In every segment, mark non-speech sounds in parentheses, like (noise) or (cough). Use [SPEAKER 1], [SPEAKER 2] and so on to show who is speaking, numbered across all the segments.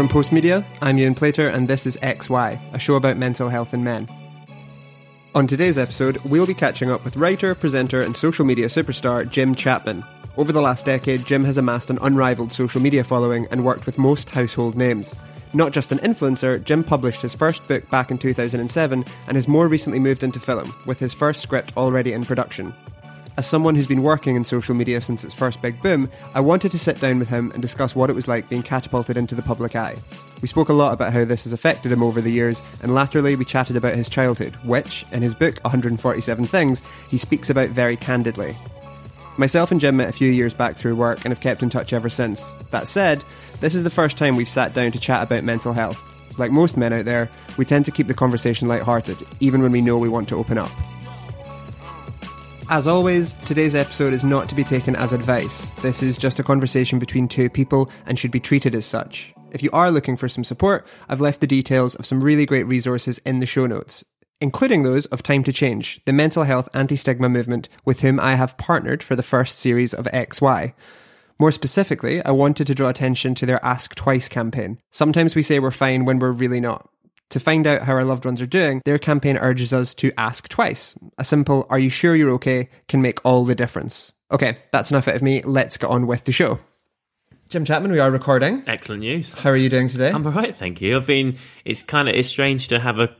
[SPEAKER 1] from Postmedia. I'm Ewan Plater, and this is XY, a show about mental health in men. On today's episode, we'll be catching up with writer, presenter, and social media superstar Jim Chapman. Over the last decade, Jim has amassed an unrivaled social media following and worked with most household names. Not just an influencer, Jim published his first book back in 2007 and has more recently moved into film, with his first script already in production. As someone who's been working in social media since its first big boom, I wanted to sit down with him and discuss what it was like being catapulted into the public eye. We spoke a lot about how this has affected him over the years, and latterly we chatted about his childhood, which, in his book 147 Things, he speaks about very candidly. Myself and Jim met a few years back through work and have kept in touch ever since. That said, this is the first time we've sat down to chat about mental health. Like most men out there, we tend to keep the conversation light-hearted, even when we know we want to open up. As always, today's episode is not to be taken as advice. This is just a conversation between two people and should be treated as such. If you are looking for some support, I've left the details of some really great resources in the show notes, including those of Time to Change, the mental health anti stigma movement with whom I have partnered for the first series of XY. More specifically, I wanted to draw attention to their Ask Twice campaign. Sometimes we say we're fine when we're really not. To find out how our loved ones are doing, their campaign urges us to ask twice. A simple, are you sure you're okay, can make all the difference. Okay, that's enough out of me. Let's get on with the show. Jim Chapman, we are recording.
[SPEAKER 2] Excellent news.
[SPEAKER 1] How are you doing today?
[SPEAKER 2] I'm all right, thank you. I've been. It's kind of it's strange to have a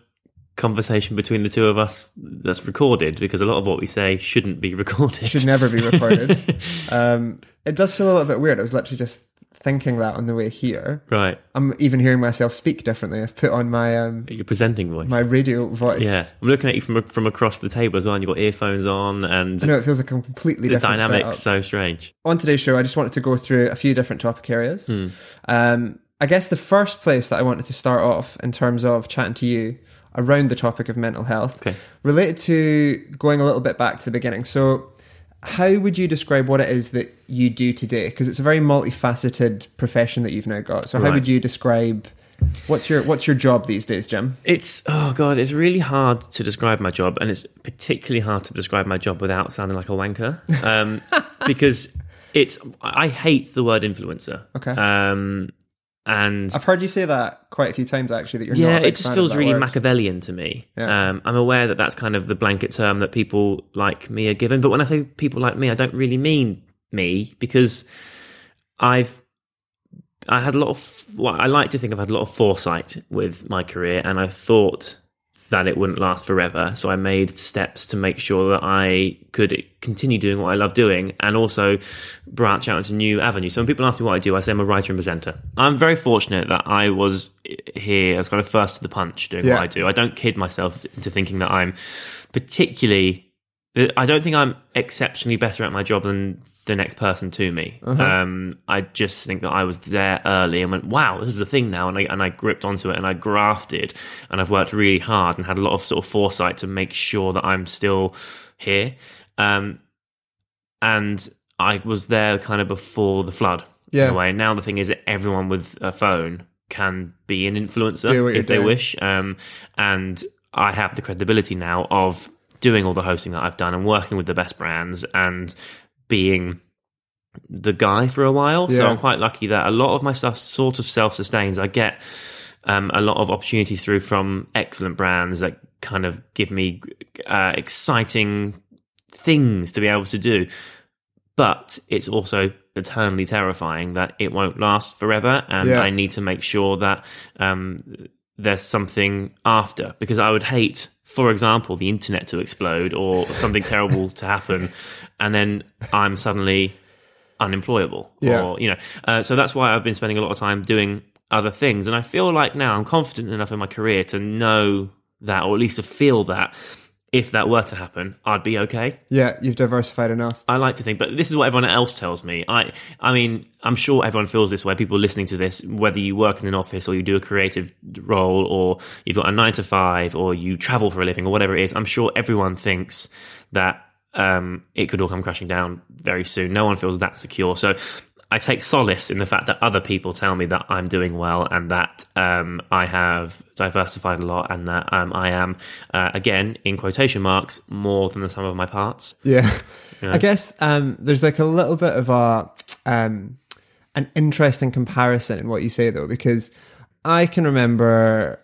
[SPEAKER 2] conversation between the two of us that's recorded because a lot of what we say shouldn't be (laughs) recorded.
[SPEAKER 1] Should never be recorded. (laughs) um, it does feel a little bit weird. I was literally just thinking that on the way here.
[SPEAKER 2] right.
[SPEAKER 1] I'm even hearing myself speak differently. I've put on my um,
[SPEAKER 2] Your presenting voice.
[SPEAKER 1] my radio voice.
[SPEAKER 2] yeah, I'm looking at you from from across the table as well, and you've got earphones on, and
[SPEAKER 1] I know it feels like a completely
[SPEAKER 2] the
[SPEAKER 1] different
[SPEAKER 2] dynamic's
[SPEAKER 1] setup.
[SPEAKER 2] so strange.
[SPEAKER 1] on today's show, I just wanted to go through a few different topic areas.
[SPEAKER 2] Hmm.
[SPEAKER 1] Um, I guess the first place that I wanted to start off in terms of chatting to you around the topic of mental health,
[SPEAKER 2] Okay.
[SPEAKER 1] related to going a little bit back to the beginning. So, how would you describe what it is that you do today? Because it's a very multifaceted profession that you've now got. So, how
[SPEAKER 2] Right.
[SPEAKER 1] would you describe what's your what's your job these days, Jim?
[SPEAKER 2] It's oh god, it's really hard to describe my job, and it's particularly hard to describe my job without sounding like a wanker, um, (laughs) because it's. I hate the word influencer.
[SPEAKER 1] Okay.
[SPEAKER 2] Um, and
[SPEAKER 1] I've heard you say that quite a few times actually. That you're
[SPEAKER 2] yeah, it just feels really
[SPEAKER 1] word.
[SPEAKER 2] Machiavellian to me.
[SPEAKER 1] Yeah.
[SPEAKER 2] Um, I'm aware that that's kind of the blanket term that people like me are given, but when I say people like me, I don't really mean me because I've I had a lot of well, I like to think I've had a lot of foresight with my career, and I thought that it wouldn't last forever. So I made steps to make sure that I could continue doing what I love doing and also branch out into new avenues. So when people ask me what I do, I say I'm a writer and presenter. I'm very fortunate that I was here as kind of first to the punch doing
[SPEAKER 1] Yeah.
[SPEAKER 2] what I do. I don't kid myself into thinking that I'm particularly I don't think I'm exceptionally better at my job than the next person to me. Um, I just think that I was there early and went, "Wow, this is a thing now," and I and I gripped onto it and I grafted, and I've worked really hard and had a lot of sort of foresight to make sure that I'm still here. Um, and I was there kind of before the flood.
[SPEAKER 1] Yeah.
[SPEAKER 2] In a way. Now the thing is that everyone with a phone can be an influencer if they
[SPEAKER 1] doing.
[SPEAKER 2] wish. Um, and I have the credibility now of doing all the hosting that I've done and working with the best brands and being the guy for a while. So I'm quite lucky that a lot of my stuff sort of self sustains. I get um, a lot of opportunities through from excellent brands that kind of give me uh, exciting things to be able to do. But it's also eternally terrifying that it won't last forever, and
[SPEAKER 1] Yeah.
[SPEAKER 2] I need to make sure that um, there's something after. Because I would hate, for example, the internet to explode or something terrible to happen, and then I'm suddenly unemployable.
[SPEAKER 1] Yeah.
[SPEAKER 2] Or you know, uh, so that's why I've been spending a lot of time doing other things, and I feel like now I'm confident enough in my career to know that, or at least to feel that. If that were to happen, I'd be okay.
[SPEAKER 1] Yeah, you've diversified enough.
[SPEAKER 2] I like to think, but this is what everyone else tells me. I, I mean, I'm sure everyone feels this way. People listening to this, whether you work in an office or you do a creative role, or you've got a nine to five, or you travel for a living, or whatever it is, I'm sure everyone thinks that um, it could all come crashing down very soon. No one feels that secure. So I take solace in the fact that other people tell me that I'm doing well and that um, I have diversified a lot and that um, I am, uh, again, in quotation marks, more than the sum of my parts.
[SPEAKER 1] Yeah. I guess um, there's like a little bit of a um, an interesting comparison in what you say though, because I can remember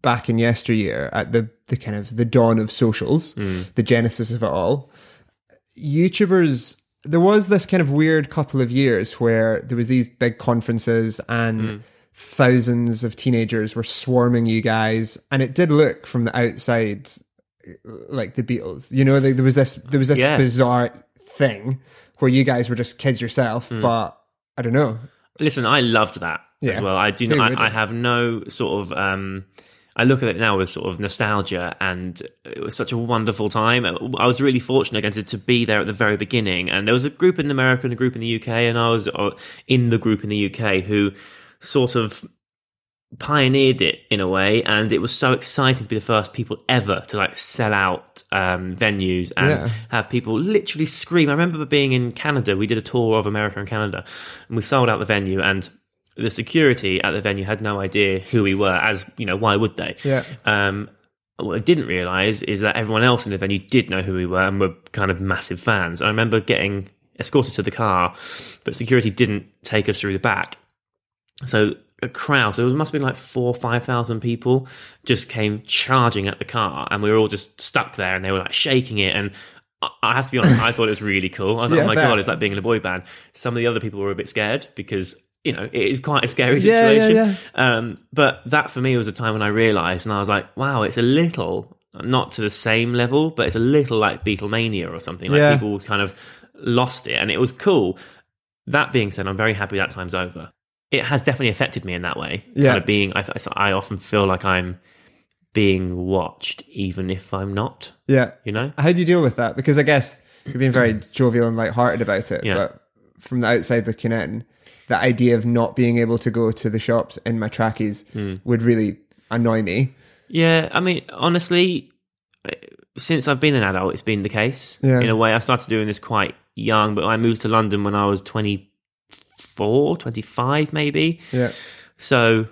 [SPEAKER 1] back in yesteryear at the the kind of the dawn of socials, the genesis of it all. YouTubers there was this kind of weird couple of years where there was these big conferences and mm. thousands of teenagers were swarming you guys and it did look from the outside uh, like the Beatles. You know, like there was this there was this
[SPEAKER 2] Yeah.
[SPEAKER 1] bizarre thing where you guys were just kids yourself, mm. but I don't know.
[SPEAKER 2] Listen, I loved that
[SPEAKER 1] Yeah.
[SPEAKER 2] as well. I do.
[SPEAKER 1] Who
[SPEAKER 2] I? I have no sort of. Um, I look at it now with sort of nostalgia, and it was such a wonderful time. I was really fortunate again to, to be there at the very beginning, and there was a group in America and a group in the UK, and I was uh, in the group in the UK who sort of pioneered it in a way. And it was so exciting to be the first people ever to like sell out um, venues and
[SPEAKER 1] Yeah.
[SPEAKER 2] have people literally scream. I remember being in canada. We did a tour of america and canada and we sold out the venue. And the security at the venue had no idea who we were as you know why would they
[SPEAKER 1] Yeah.
[SPEAKER 2] um, what I didn't realize is that everyone else in the venue did know who we were and were kind of massive fans. I remember getting escorted to the car, but security didn't take us through the back. So a crowd, so it must have been like four or five thousand people, just came charging at the car, and we were all just stuck there, and they were like shaking it. And I- have to be honest, I thought it was really cool. I was like, (laughs) oh my god, it's like being in a boy band. Some of the other people were a bit scared because. You know, it is quite a scary
[SPEAKER 1] situation. Yeah,
[SPEAKER 2] yeah,
[SPEAKER 1] yeah.
[SPEAKER 2] Um, but that for me was a time when I realized, and I was like, wow, it's a little, not to the same level, but it's a little like Beatlemania or something. Like people kind of lost it, and it was cool. That being said, I'm very happy that time's over. It has definitely affected me in that way.
[SPEAKER 1] Yeah.
[SPEAKER 2] Kind of being, I, I often feel like I'm being watched, even if I'm not.
[SPEAKER 1] Yeah.
[SPEAKER 2] You know?
[SPEAKER 1] How do you deal with that? Because I guess you've been very (clears throat) jovial and lighthearted about it,
[SPEAKER 2] Yeah.
[SPEAKER 1] but from the outside looking in, the idea of not being able to go to the shops in my trackies
[SPEAKER 2] Hmm.
[SPEAKER 1] would really annoy me.
[SPEAKER 2] Yeah, I mean, honestly, since I've been an adult, it's been the case.
[SPEAKER 1] Yeah.
[SPEAKER 2] In a way, I started doing this quite young, but I moved to London when I was 24, 25 maybe.
[SPEAKER 1] Yeah.
[SPEAKER 2] So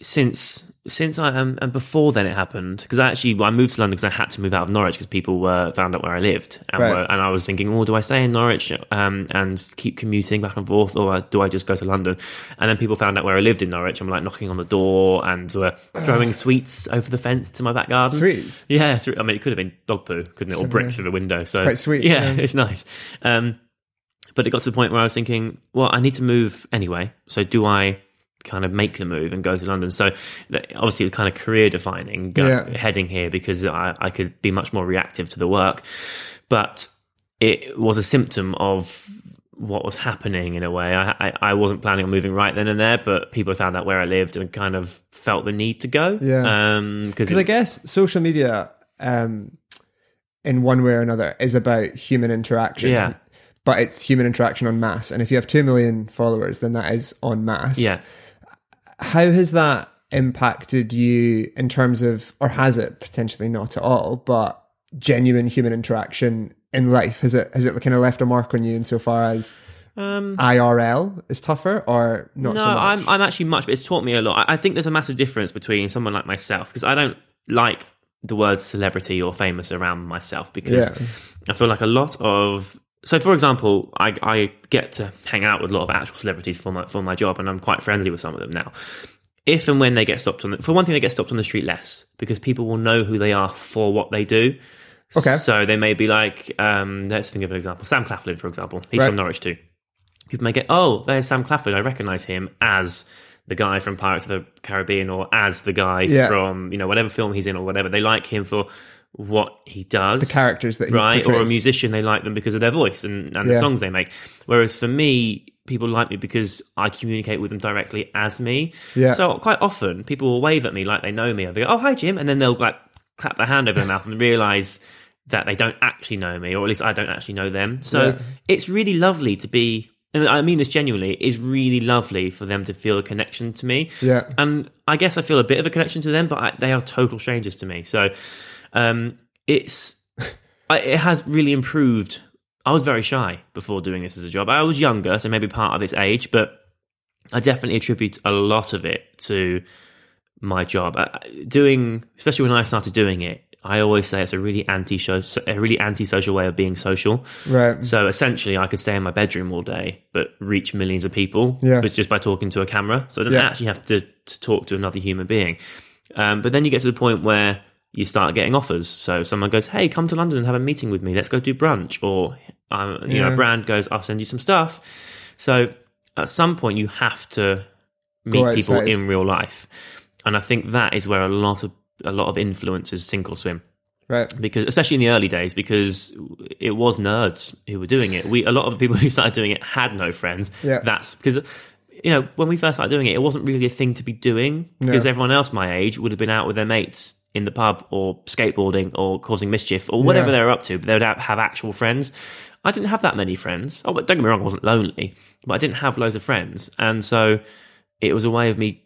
[SPEAKER 2] since since I um, and before then it happened because I actually I moved to London because I had to move out of Norwich because people were found out where I lived and
[SPEAKER 1] Right.
[SPEAKER 2] were, and I was thinking, oh, do I stay in Norwich um, and keep commuting back and forth, or do I just go to London? And then people found out where I lived in Norwich. I'm like knocking on the door and were throwing (sighs) sweets over the fence to my back garden.
[SPEAKER 1] Sweets.
[SPEAKER 2] Yeah, through, I mean, it could have been dog poo, couldn't it, or bricks through the window. So
[SPEAKER 1] quite sweet,
[SPEAKER 2] Yeah,
[SPEAKER 1] yeah. (laughs)
[SPEAKER 2] it's nice. Um, but it got to the point where I was thinking, well, I need to move anyway. So do I kind of make the move and go to London? So obviously, it was kind of career defining go,
[SPEAKER 1] Yeah.
[SPEAKER 2] heading here because I, I could be much more reactive to the work. But it was a symptom of what was happening in a way. I, I, I wasn't planning on moving right then and there, but people found out where I lived and kind of felt the need to go.
[SPEAKER 1] Yeah.
[SPEAKER 2] Um, because
[SPEAKER 1] Because I guess social media, um, in one way or another, is about human interaction.
[SPEAKER 2] Yeah.
[SPEAKER 1] But it's human interaction on mass. And if you have 2 million followers, then that is on mass.
[SPEAKER 2] yeah.
[SPEAKER 1] How has that impacted you in terms of, or has it potentially not at all, but genuine human interaction in life? Has it, has it kind of left a mark on you insofar as
[SPEAKER 2] Um,
[SPEAKER 1] IRL is tougher or not
[SPEAKER 2] no,
[SPEAKER 1] so much?
[SPEAKER 2] I'm I'm actually much, but it's taught me a lot. I I think there's a massive difference between someone like myself because I don't like the word celebrity or famous around myself because
[SPEAKER 1] Yeah.
[SPEAKER 2] I feel like a lot of so for example, I, I get to hang out with a lot of actual celebrities for my for my job, and I'm quite friendly with some of them now. If and when they get stopped on the, for one thing, they get stopped on the street less because people will know who they are for what they do.
[SPEAKER 1] Okay.
[SPEAKER 2] So they may be like, um, let's think of an example. Sam Claflin, for example, he's
[SPEAKER 1] Right.
[SPEAKER 2] from Norwich too. People may get, oh, there's Sam Claflin. I recognise him as the guy from Pirates of the Caribbean or as the guy
[SPEAKER 1] Yeah.
[SPEAKER 2] from you know whatever film he's in or whatever. They like him for what he does,
[SPEAKER 1] The characters that he
[SPEAKER 2] right, or a musician. They like them because of their voice and, and
[SPEAKER 1] Yeah.
[SPEAKER 2] the songs they make. Whereas for me, people like me because I communicate with them directly as me.
[SPEAKER 1] Yeah.
[SPEAKER 2] So quite often, people will wave at me like they know me. They go, "Oh, hi, Jim," and then they'll like clap their hand over their mouth and realize that they don't actually know me, or at least I don't actually know them. So
[SPEAKER 1] Yeah.
[SPEAKER 2] it's really lovely to be. And I mean this genuinely. is really lovely for them to feel a connection to me.
[SPEAKER 1] Yeah.
[SPEAKER 2] And I guess I feel a bit of a connection to them, but I, they are total strangers to me. So um, it's it has really improved. I was very shy before doing this as a job. I was younger, so maybe part of its age, but I definitely attribute a lot of it to my job. Doing, especially when I started doing it, I always say it's a really anti a really anti-social way of being social.
[SPEAKER 1] Right.
[SPEAKER 2] So essentially, I could stay in my bedroom all day, but reach millions of people,
[SPEAKER 1] Yeah.
[SPEAKER 2] but just by talking to a camera. So I don't
[SPEAKER 1] Yeah.
[SPEAKER 2] actually have to, to talk to another human being. Um, but then you get to the point where you start getting offers. So someone goes, "Hey, come to London and have a meeting with me. Let's go do brunch." Or um, you know, a brand goes, "I'll send you some stuff." So at some point, you have to meet
[SPEAKER 1] Go
[SPEAKER 2] people
[SPEAKER 1] outside.
[SPEAKER 2] in real life, and I think that is where a lot of a lot of influencers sink or swim
[SPEAKER 1] Right.
[SPEAKER 2] because especially in the early days because it was nerds who were doing it we a lot of people (laughs) who started doing it had no friends
[SPEAKER 1] Yeah.
[SPEAKER 2] that's because you know when we first started doing it it wasn't really a thing to be doing because everyone else my age would have been out with their mates in the pub or skateboarding or causing mischief or whatever
[SPEAKER 1] Yeah.
[SPEAKER 2] they were up to but they would have actual friends i didn't have that many friends oh but don't get me wrong i wasn't lonely but i didn't have loads of friends and so it was a way of me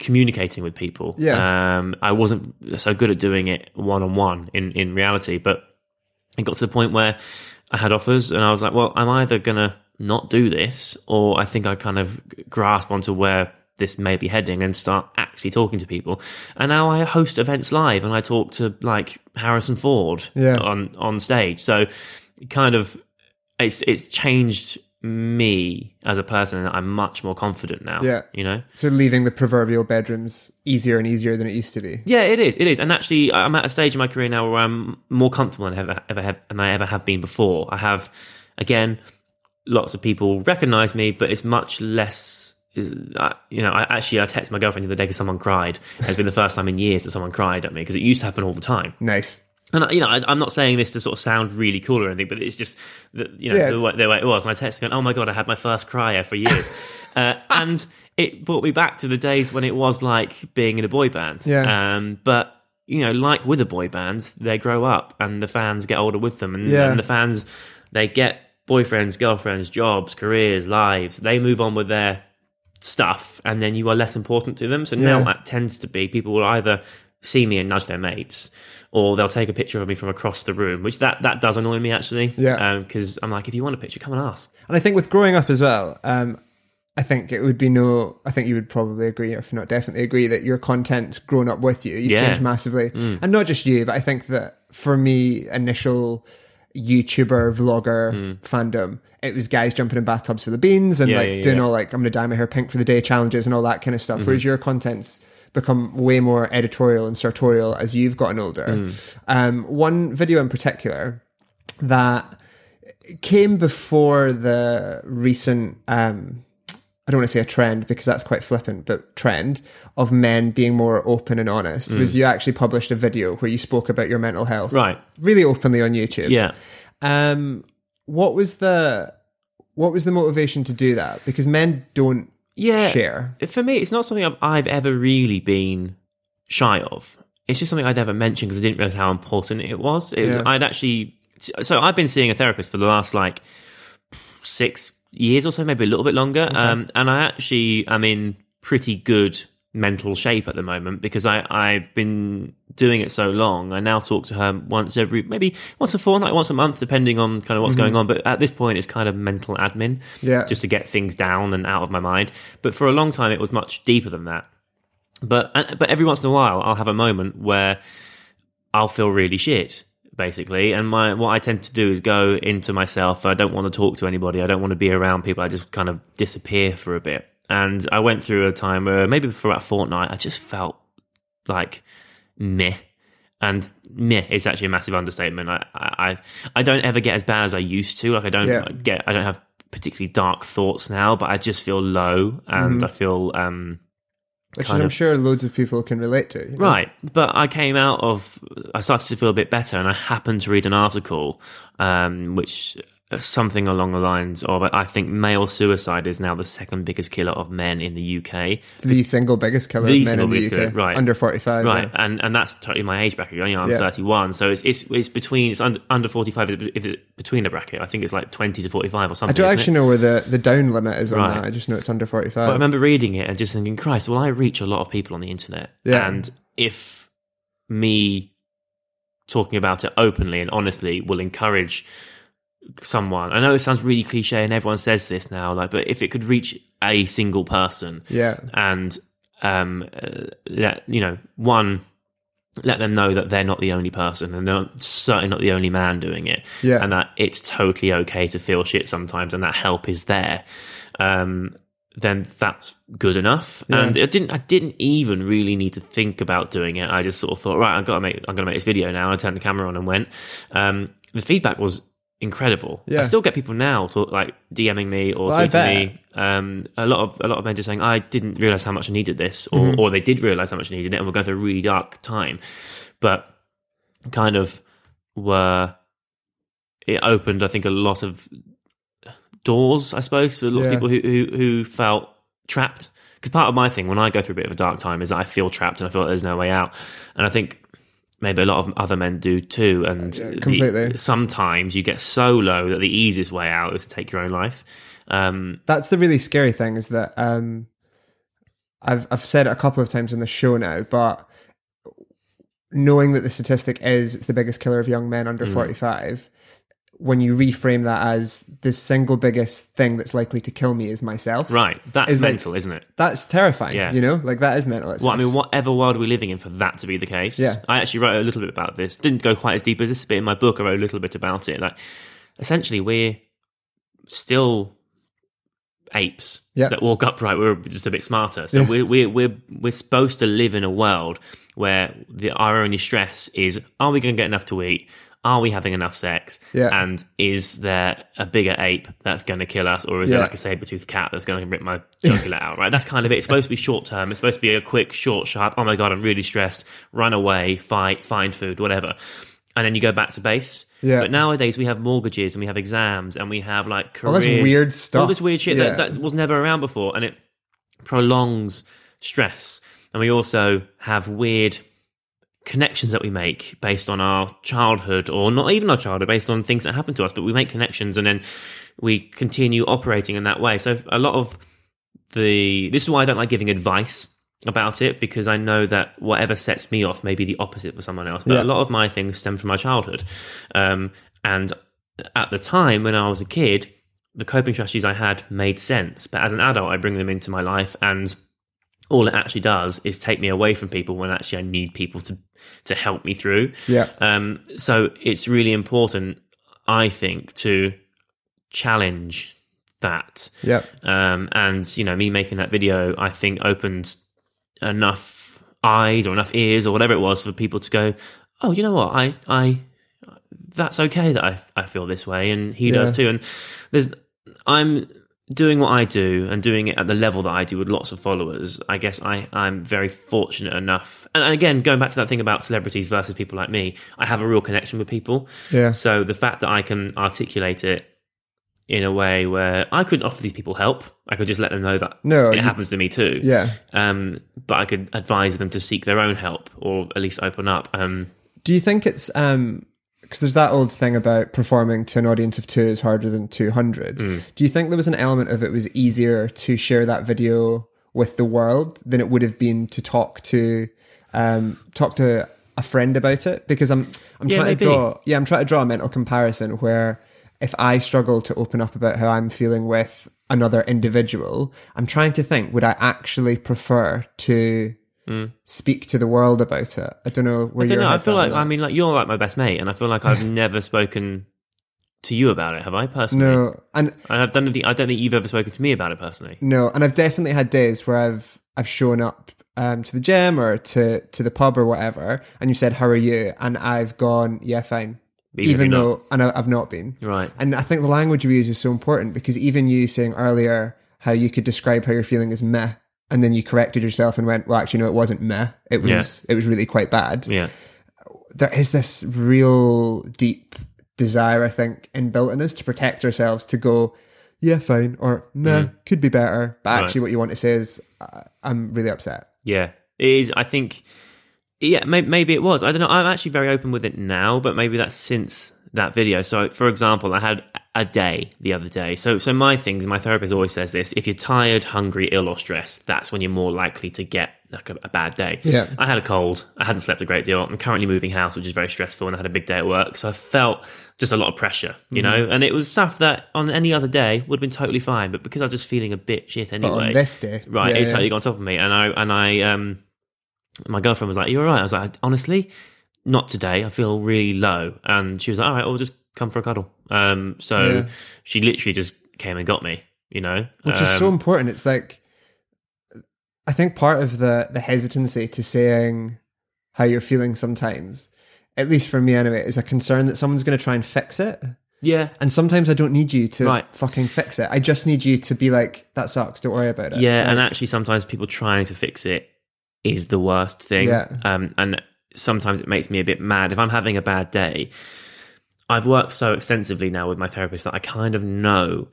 [SPEAKER 2] communicating with people.
[SPEAKER 1] Yeah.
[SPEAKER 2] Um, I wasn't so good at doing it one on one in in reality, but it got to the point where I had offers, and I was like, well, I'm either gonna not do this, or I think I kind of grasp onto where this may be heading and start actually talking to people. And now I host events live, and I talk to like Harrison Ford
[SPEAKER 1] Yeah.
[SPEAKER 2] on on stage. So kind of it's it's changed me as a person and I'm much more confident now.
[SPEAKER 1] Yeah.
[SPEAKER 2] You know?
[SPEAKER 1] So leaving the proverbial bedrooms easier and easier than it used to be.
[SPEAKER 2] Yeah, it is. It is. And actually I'm at a stage in my career now where I'm more comfortable than I ever ever have than I ever have been before. I have again lots of people recognize me, but it's much less is- uh, you know, I actually I texted my girlfriend the other day because someone cried. It's been the first time in years that someone cried at me because it used to happen all the time.
[SPEAKER 1] Nice.
[SPEAKER 2] And you know, I, I'm not saying this to sort of sound really cool or anything, but it's just that you know
[SPEAKER 1] Yeah,
[SPEAKER 2] the, way, the way it was. And I texted going, "Oh my god, I had my first crier for years," (laughs) uh, and it brought me back to the days when it was like being in a boy band.
[SPEAKER 1] Yeah.
[SPEAKER 2] Um, but you know, like with a boy band, they grow up and the fans get older with them, and,
[SPEAKER 1] Yeah.
[SPEAKER 2] and the fans they get boyfriends, girlfriends, jobs, careers, lives. They move on with their stuff, and then you are less important to them. So now that tends to be people will either see me and nudge their mates, or they'll take a picture of me from across the room, which that that does annoy me actually.
[SPEAKER 1] Yeah.
[SPEAKER 2] because I'm like, if you want a picture, come and ask.
[SPEAKER 1] And I think with growing up as well, um, I think it would be no. I think you would probably agree, if not definitely agree, that your content's grown up with you. You've
[SPEAKER 2] Yeah. Mm.
[SPEAKER 1] changed massively, and not just you, but I think that for me, initial YouTuber vlogger fandom, it was guys jumping in bathtubs for the beans and
[SPEAKER 2] Mm. Yeah,
[SPEAKER 1] like
[SPEAKER 2] yeah,
[SPEAKER 1] doing.
[SPEAKER 2] Mm-hmm.
[SPEAKER 1] all like I'm going to dye my hair pink for the day challenges and all that kind of stuff. Whereas your content's become way more editorial and sartorial as you've gotten older.
[SPEAKER 2] Mm.
[SPEAKER 1] Um, one video in particular that came before the recent um I don't want to say a trend because that's quite flippant, but trend of men being more open and honest
[SPEAKER 2] Mm.
[SPEAKER 1] was you actually published a video where you spoke about your mental health
[SPEAKER 2] Right.
[SPEAKER 1] really openly on YouTube.
[SPEAKER 2] Yeah.
[SPEAKER 1] Um what was the what was the motivation to do that? Because men don't
[SPEAKER 2] Yeah.
[SPEAKER 1] share.
[SPEAKER 2] For me, it's not something I've, I've ever really been shy of. It's just something I'd never mentioned because I didn't realize how important it was. It was I'd actually. So I've been seeing a therapist for the last like six years or so, maybe a little bit longer. Um, and I actually am in pretty good mental shape at the moment because I, I've been doing it so long. I now talk to her once every, maybe once a fortnight, once a month, depending on kind of what's going on. But at this point, it's kind of mental admin
[SPEAKER 1] Yeah.
[SPEAKER 2] just to get things down and out of my mind. But for a long time, it was much deeper than that. But but every once in a while, I'll have a moment where I'll feel really shit, basically. And my what I tend to do is go into myself. I don't want to talk to anybody. I don't want to be around people. I just kind of disappear for a bit. And I went through a time where maybe for about a fortnight, I just felt like meh. And meh is actually a massive understatement. I, I I- don't ever get as bad as I used to. Like I don't
[SPEAKER 1] Yeah.
[SPEAKER 2] get I don't have particularly dark thoughts now, but I just feel low and I feel um
[SPEAKER 1] Which I'm
[SPEAKER 2] of-
[SPEAKER 1] sure loads of people can relate to. you know?
[SPEAKER 2] Right. But I came out of, I started to feel a bit better, and I happened to read an article um, which something along the lines of I think male suicide is now the second biggest killer of men in the UK.
[SPEAKER 1] It's the single biggest killer
[SPEAKER 2] The
[SPEAKER 1] of men in the UK.
[SPEAKER 2] killer, right.
[SPEAKER 1] Under 45.
[SPEAKER 2] Right,
[SPEAKER 1] yeah.
[SPEAKER 2] and and that's totally my age bracket. You know, I'm
[SPEAKER 1] Yeah.
[SPEAKER 2] 31, so it's it's it's between it's under, under 45 is it- is it between a bracket. I think it's like 20 to 45 or something.
[SPEAKER 1] I don't
[SPEAKER 2] isn't it?
[SPEAKER 1] actually know where the, the down limit is on
[SPEAKER 2] Right.
[SPEAKER 1] that. I just know it's under 45.
[SPEAKER 2] But I remember reading it and just thinking, Christ, well, I reach a lot of people on the internet.
[SPEAKER 1] Yeah.
[SPEAKER 2] And if me talking about it openly and honestly will encourage someone, I know it sounds really cliche and everyone says this now, like, but if it could reach a single person
[SPEAKER 1] yeah.
[SPEAKER 2] and, um, uh, let, you know, one, let them know that they're not the only person and they're certainly not the only man doing it.
[SPEAKER 1] Yeah.
[SPEAKER 2] And that it's totally okay to feel shit sometimes and that help is there. Um, then that's good enough. And I didn't I didn't even really need to think about doing it. I just sort of thought, right, I've got to make I'm gonna make this video now. I turned the camera on and went. Um, the feedback was incredible.
[SPEAKER 1] Yeah.
[SPEAKER 2] I still get people now talk, like DMing me or
[SPEAKER 1] Well,
[SPEAKER 2] tweeting me. Um, a lot of a lot of men just saying, I didn't realize how much I needed this, or
[SPEAKER 1] Mm-hmm.
[SPEAKER 2] or they did realize how much I needed it, and we're going through a really dark time. But kind of were it opened, I think, a lot of doors, I suppose, for lots
[SPEAKER 1] Yeah.
[SPEAKER 2] of people who who, who felt trapped. Because part of my thing when I go through a bit of a dark time is that I feel trapped and I feel like there's no way out. And I think maybe a lot of other men do too. And the-
[SPEAKER 1] completely.
[SPEAKER 2] sometimes you get so low that the easiest way out is to take your own life. Um,
[SPEAKER 1] That's the really scary thing is that um, I've I've said it a couple of times in the show now, but knowing that the statistic is it's the biggest killer of young men
[SPEAKER 2] Mm.
[SPEAKER 1] under 45 when you reframe that as the single biggest thing that's likely to kill me is myself
[SPEAKER 2] right, that's
[SPEAKER 1] Is like-
[SPEAKER 2] mental, isn't it?
[SPEAKER 1] that's terrifying
[SPEAKER 2] Yeah.
[SPEAKER 1] you know like that is mental it's,
[SPEAKER 2] Well, I mean, whatever world we're living in for that to be the case.
[SPEAKER 1] Yeah.
[SPEAKER 2] I actually wrote a little bit about this. Didn't go quite as deep as this, but in my book, I wrote a little bit about it. Like, essentially, we're still apes
[SPEAKER 1] Yeah.
[SPEAKER 2] that walk upright. We're just a bit smarter. So we're, we're we're we're supposed to live in a world where the, our only stress is: Are we going to get enough to eat? Are we having enough sex?
[SPEAKER 1] Yeah.
[SPEAKER 2] And is there a bigger ape that's going to kill us, or is
[SPEAKER 1] Yeah.
[SPEAKER 2] there like a saber toothed cat that's going to rip my jugular out? Right. That's kind of it. It's supposed to be short term. It's supposed to be a quick, short, sharp. Oh my god, I'm really stressed. Run away, fight, find food, whatever. And then you go back to base.
[SPEAKER 1] Yeah.
[SPEAKER 2] But nowadays we have mortgages and we have exams and we have like
[SPEAKER 1] All
[SPEAKER 2] careers,
[SPEAKER 1] this weird stuff, all
[SPEAKER 2] this weird shit
[SPEAKER 1] Yeah.
[SPEAKER 2] that, that was never around before, and it prolongs stress. And we also have weird connections that we make based on our childhood, or not even our childhood, based on things that happen to us. But we make connections, and then we continue operating in that way. So a lot of the this is why I don't like giving advice about it because I know that whatever sets me off may be the opposite for someone else. But
[SPEAKER 1] Yeah.
[SPEAKER 2] a lot of my things stem from my childhood, um, and at the time when I was a kid, the coping strategies I had made sense. But as an adult, I bring them into my life, and all it actually does is take me away from people when actually I need people to to help me through.
[SPEAKER 1] Yeah.
[SPEAKER 2] Um, so it's really important, I think, to challenge that.
[SPEAKER 1] yeah
[SPEAKER 2] Um, and you know, me making that video, I think opened enough eyes or enough ears or whatever it was for people to go, oh, you know what, I, I, that's okay that I, I feel this way, and he does too. And there's, I'm doing what I do and doing it at the level that I do with lots of followers. I guess I, I'm very fortunate enough. And again, going back to that thing about celebrities versus people like me, I have a real connection with people.
[SPEAKER 1] yeah
[SPEAKER 2] So the fact that I can articulate it in a way where I couldn't offer these people help, I could just let them know that
[SPEAKER 1] No,
[SPEAKER 2] it
[SPEAKER 1] you-
[SPEAKER 2] happens to me too.
[SPEAKER 1] yeah
[SPEAKER 2] Um, but I could advise them to seek their own help or at least open up. Um,
[SPEAKER 1] Do you think it's um because there's that old thing about performing to an audience of two is harder than 200.
[SPEAKER 2] Mm.
[SPEAKER 1] Do you think there was an element of it was easier to share that video with the world than it would have been to talk to um talk to a friend about it? Because I'm I'm
[SPEAKER 2] Yeah,
[SPEAKER 1] trying
[SPEAKER 2] maybe.
[SPEAKER 1] to draw yeah, I'm trying to draw a mental comparison where if I struggle to open up about how I'm feeling with another individual, I'm trying to think would I actually prefer to speak to the world about it? I don't know where
[SPEAKER 2] Mm. I don't know. I feel like
[SPEAKER 1] that.
[SPEAKER 2] I mean, like you're like my best mate, and I feel like I've (laughs) never spoken to you about it. Have I personally?
[SPEAKER 1] No, and
[SPEAKER 2] And I've done. The, I don't think you've ever spoken to me about it personally.
[SPEAKER 1] no, and I've definitely had days where I've I've shown up um, to the gym or to to the pub or whatever, and you said how are you, and I've gone yeah fine,
[SPEAKER 2] Even if
[SPEAKER 1] even
[SPEAKER 2] you're
[SPEAKER 1] though and I, I've not been
[SPEAKER 2] Right.
[SPEAKER 1] And I think the language we use is so important because even you saying earlier how you could describe how you're feeling as meh, and then you corrected yourself and went well actually no it wasn't meh, it was it was really quite bad.
[SPEAKER 2] Yeah.
[SPEAKER 1] There is this real deep desire I think inbuilt in us to protect ourselves to go yeah fine or nah could be better, but
[SPEAKER 2] Mm. Right.
[SPEAKER 1] actually what you want to say is I'm really upset.
[SPEAKER 2] Yeah, it is. I think. Yeah, maybe, maybe it was. I don't know. I'm actually very open with it now, but maybe that's since that video. So, for example, I had a day the other day. So, so my things. My therapist always says this: if you're tired, hungry, ill, or stressed, that's when you're more likely to get like a, a bad day.
[SPEAKER 1] Yeah.
[SPEAKER 2] I had a cold. I hadn't slept a great deal. I'm currently moving house, which is very stressful, and I had a big day at work. So I felt just a lot of pressure, you
[SPEAKER 1] Mm-hmm.
[SPEAKER 2] know. And it was stuff that on any other day would have been totally fine, but because I was just feeling a bit shit anyway
[SPEAKER 1] this day,
[SPEAKER 2] right
[SPEAKER 1] yeah,
[SPEAKER 2] it's
[SPEAKER 1] yeah.
[SPEAKER 2] totally got on top of me and i and i um my girlfriend was like, "You're right." I was like, "Honestly, not today. I feel really low." And she was like, "All right, we'll just come for a cuddle." Um, so
[SPEAKER 1] Yeah.
[SPEAKER 2] she literally just came and got me. You know,
[SPEAKER 1] which is so
[SPEAKER 2] Um,
[SPEAKER 1] important. It's like I think part of the the hesitancy to saying how you're feeling sometimes, at least for me anyway, is a concern that someone's going to try and fix it.
[SPEAKER 2] yeah,
[SPEAKER 1] And sometimes I don't need you to
[SPEAKER 2] Right.
[SPEAKER 1] fucking fix it. I just need you to be like, "That sucks. Don't worry about it."
[SPEAKER 2] Yeah,
[SPEAKER 1] Like,
[SPEAKER 2] and actually, sometimes people trying to fix it is the worst thing.
[SPEAKER 1] Yeah.
[SPEAKER 2] Um, and sometimes it makes me a bit mad if I'm having a bad day. I've worked so extensively now with my therapist that I kind of know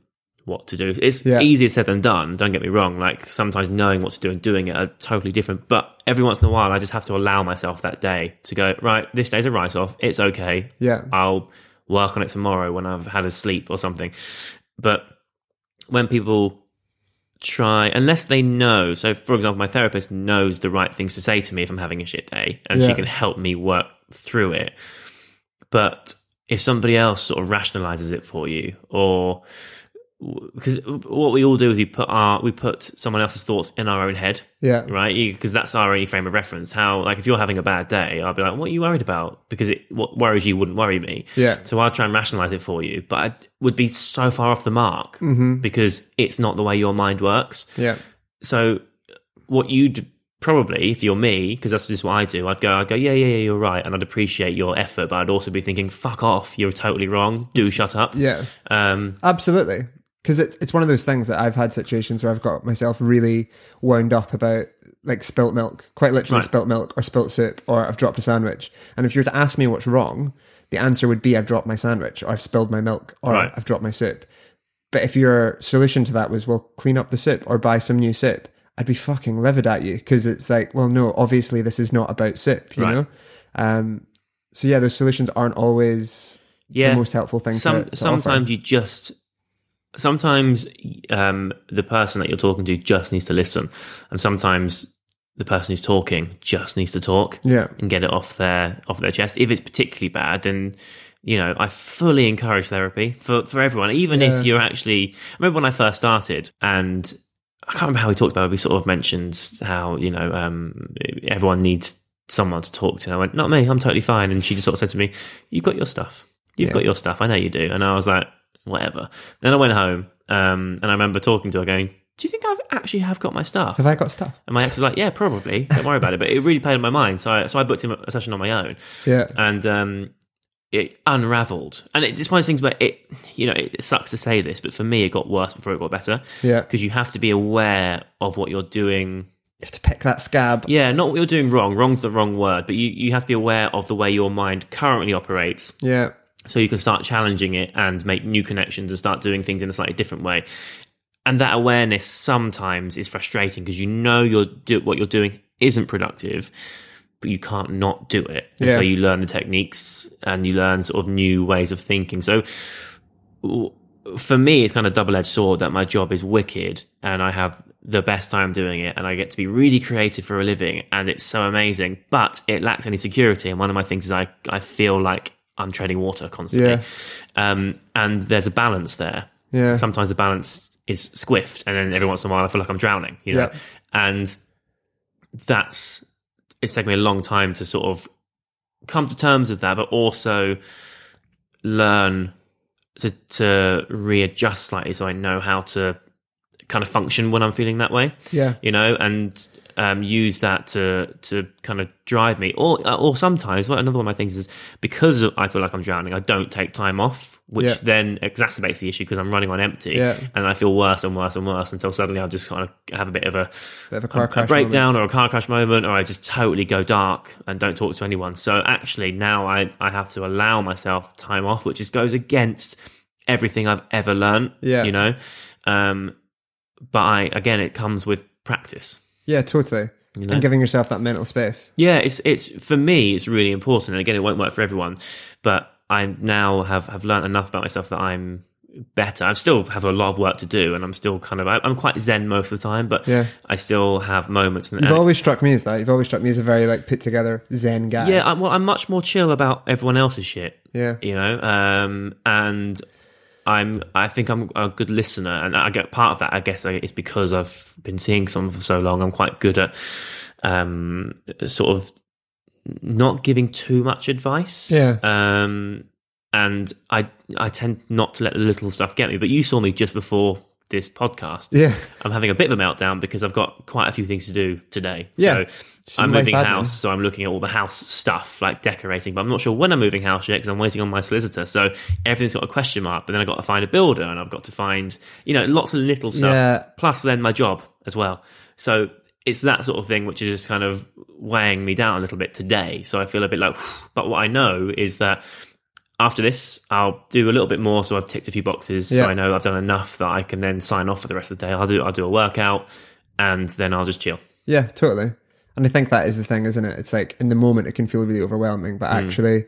[SPEAKER 2] what to do. It's
[SPEAKER 1] Yeah.
[SPEAKER 2] easier said than done. Don't get me wrong. Like sometimes knowing what to do and doing it are totally different. But every once in a while, I just have to allow myself that day to go right. This day's a write off. It's okay.
[SPEAKER 1] yeah,
[SPEAKER 2] I'll work on it tomorrow when I've had a sleep or something. But when people try, unless they know, so for example, my therapist knows the right things to say to me if I'm having a shit day and she can help me work through it. But if somebody else sort of rationalizes it for you or because what we all do is we put our we put someone else's thoughts in our own head
[SPEAKER 1] yeah,
[SPEAKER 2] right? Because that's our only frame of reference. How, like, if you're having a bad day, I'll be like, "What are you worried about?" Because it what worries you wouldn't worry me.
[SPEAKER 1] Yeah.
[SPEAKER 2] So I'll try and rationalize it for you, but I would be so far off the mark
[SPEAKER 1] Mm-hmm.
[SPEAKER 2] because it's not the way your mind works.
[SPEAKER 1] yeah,
[SPEAKER 2] So what you'd probably, if you're me, because that's just what I do, I'd go, I'd go, yeah, yeah, yeah, you're right, and I'd appreciate your effort, but I'd also be thinking, fuck off, you're totally wrong. Do shut up.
[SPEAKER 1] yeah.
[SPEAKER 2] Um,
[SPEAKER 1] Absolutely. Because it's it's one of those things that I've had situations where I've got myself really wound up about like spilt milk, quite literally
[SPEAKER 2] Right.
[SPEAKER 1] spilt milk or spilt soup, or I've dropped a sandwich. And if you were to ask me what's wrong, the answer would be I've dropped my sandwich, or I've spilled my milk, or
[SPEAKER 2] Right.
[SPEAKER 1] I've dropped my soup. But if your solution to that was, well, clean up the soup or buy some new soup, I'd be fucking livid at you because it's like, well, no, obviously this is not about SIP, you
[SPEAKER 2] Right.
[SPEAKER 1] know? Um, so yeah, those solutions aren't always
[SPEAKER 2] yeah.
[SPEAKER 1] the most helpful thing
[SPEAKER 2] Some,
[SPEAKER 1] to, to
[SPEAKER 2] sometimes
[SPEAKER 1] offer.
[SPEAKER 2] you just sometimes um, the person that you're talking to just needs to listen and sometimes the person who's talking just needs to talk
[SPEAKER 1] Yeah.
[SPEAKER 2] and get it off their off their chest if it's particularly bad then you know i fully encourage therapy for for everyone even
[SPEAKER 1] Yeah.
[SPEAKER 2] if you're actually I remember when i first started and i can't remember how we talked about it we sort of mentioned how you know um, everyone needs someone to talk to and i went not me i'm totally fine and she just sort of said to me you've got your stuff you've
[SPEAKER 1] Yeah.
[SPEAKER 2] got your stuff i know you do and i was like whatever then i went home um, and i remember talking to her going do you think i've actually have got my stuff
[SPEAKER 1] Have I got stuff?
[SPEAKER 2] and my ex was like, "Yeah, probably. Don't worry about it." But it really played on my mind, so I, so I booked him a session on my own,
[SPEAKER 1] Yeah.
[SPEAKER 2] and um, it unravelled. And it, it's one of those things where it, you know, it sucks to say this, but for me, it got worse before it got better.
[SPEAKER 1] Yeah.
[SPEAKER 2] because you have to be aware of what you're doing.
[SPEAKER 1] You have to pick that scab.
[SPEAKER 2] Yeah, not what you're doing wrong. Wrong's the wrong word, but you you have to be aware of the way your mind currently operates,
[SPEAKER 1] Yeah.
[SPEAKER 2] so you can start challenging it and make new connections and start doing things in a slightly different way. And that awareness sometimes is frustrating because you know you're do, what you're doing isn't productive, but you can't not do it until
[SPEAKER 1] Yeah.
[SPEAKER 2] you learn the techniques and you learn sort of new ways of thinking. So for me, it's kind of double edged sword that my job is wicked and I have the best time doing it and I get to be really creative for a living and it's so amazing, but it lacks any security. And one of my things is I, I feel like I'm treading water constantly.
[SPEAKER 1] Yeah.
[SPEAKER 2] Um, and there's a balance there.
[SPEAKER 1] Yeah.
[SPEAKER 2] Sometimes the balance is squiffed and then every once in a while I feel like I'm drowning, you know?
[SPEAKER 1] Yeah.
[SPEAKER 2] And that's, it's taken me a long time to sort of come to terms with that, but also learn to to readjust slightly so I know how to kind of function when I'm feeling that way.
[SPEAKER 1] Yeah.
[SPEAKER 2] You know, and um, use that to to kind of drive me. Or or sometimes, well, another one of my things is because I feel like I'm drowning, I don't take time off, which
[SPEAKER 1] Yeah.
[SPEAKER 2] then exacerbates the issue because I'm running on empty,
[SPEAKER 1] Yeah.
[SPEAKER 2] and I feel worse and worse and worse until suddenly I'll just kind of have a bit of a
[SPEAKER 1] Bit of a car
[SPEAKER 2] a
[SPEAKER 1] crash.
[SPEAKER 2] breakdown or a car crash moment, or I just totally go dark and don't talk to anyone. So actually, now I, I have to allow myself time off, which just goes against everything I've ever learned.
[SPEAKER 1] Yeah.
[SPEAKER 2] you know. Um, but I again, it comes with practice.
[SPEAKER 1] Yeah, totally.
[SPEAKER 2] know?
[SPEAKER 1] And giving yourself that mental space.
[SPEAKER 2] Yeah, it's it's for me, it's really important. And again, it won't work for everyone, but I now have have learned enough about myself that I'm better. I still have a lot of work to do, and I'm still kind of I- I'm quite zen most of the time, but
[SPEAKER 1] Yeah.
[SPEAKER 2] I still have moments. And,
[SPEAKER 1] You've always struck me as that. You've always struck me as a very like put together Zen guy.
[SPEAKER 2] Yeah, I'm, well, I'm much more chill about everyone else's shit.
[SPEAKER 1] Yeah.
[SPEAKER 2] you know, um, and I'm. I think I'm a good listener, and I get part of that. I guess it's because I've been seeing someone for so long. I'm quite good at um, sort of not giving too much advice.
[SPEAKER 1] Yeah.
[SPEAKER 2] Um, and I I tend not to let the little stuff get me. But you saw me just before this podcast.
[SPEAKER 1] Yeah.
[SPEAKER 2] I'm having a bit of a meltdown because I've got quite a few things to do today.
[SPEAKER 1] Yeah.
[SPEAKER 2] So I'm moving house, so I'm looking at all the house stuff, like decorating, but I'm not sure when I'm moving house yet because I'm waiting on my solicitor. So everything's got a question mark, but then I've got to find a builder and I've got to find, you know, lots of little stuff.
[SPEAKER 1] Yeah.
[SPEAKER 2] Plus then my job as well. So it's that sort of thing which is just kind of weighing me down a little bit today. So I feel a bit like, but what I know is that after this, I'll do a little bit more. So I've ticked a few boxes.
[SPEAKER 1] Yeah.
[SPEAKER 2] So I know I've done enough that I can then sign off for the rest of the day. I'll do I'll do a workout, and then I'll just chill.
[SPEAKER 1] Yeah, totally. And I think that is the thing, isn't it? It's like in the moment it can feel really overwhelming, but hmm. actually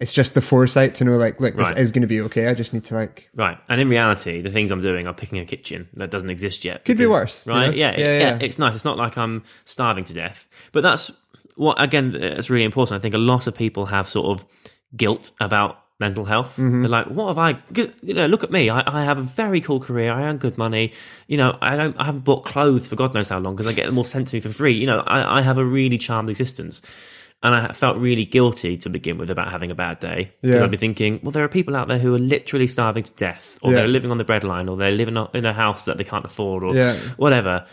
[SPEAKER 1] it's just the foresight to know like, look, this
[SPEAKER 2] Right.
[SPEAKER 1] is going to be okay. I just need to like,
[SPEAKER 2] Right. And in reality, the things I'm doing are picking a kitchen that doesn't exist yet.
[SPEAKER 1] Could be worse, you
[SPEAKER 2] Right.
[SPEAKER 1] know?
[SPEAKER 2] Yeah,
[SPEAKER 1] Yeah,
[SPEAKER 2] yeah,
[SPEAKER 1] yeah.
[SPEAKER 2] It's nice. It's not like I'm starving to death. But that's what, again, it's really important. I think a lot of people have sort of guilt about mental health.
[SPEAKER 1] Mm-hmm.
[SPEAKER 2] They're like, what have I, 'cause, you know, look at me. I, I have a very cool career. I earn good money. You know, I don't, I haven't bought clothes for God knows how long because I get them all sent to me for free. You know, I, I have a really charmed existence. And I felt really guilty to begin with about having a bad day.
[SPEAKER 1] Yeah.
[SPEAKER 2] I'd be thinking, well, there are people out there who are literally starving to death, or
[SPEAKER 1] Yeah.
[SPEAKER 2] they're living on the breadline, or they're living in a house that they can't afford, or
[SPEAKER 1] Yeah.
[SPEAKER 2] whatever.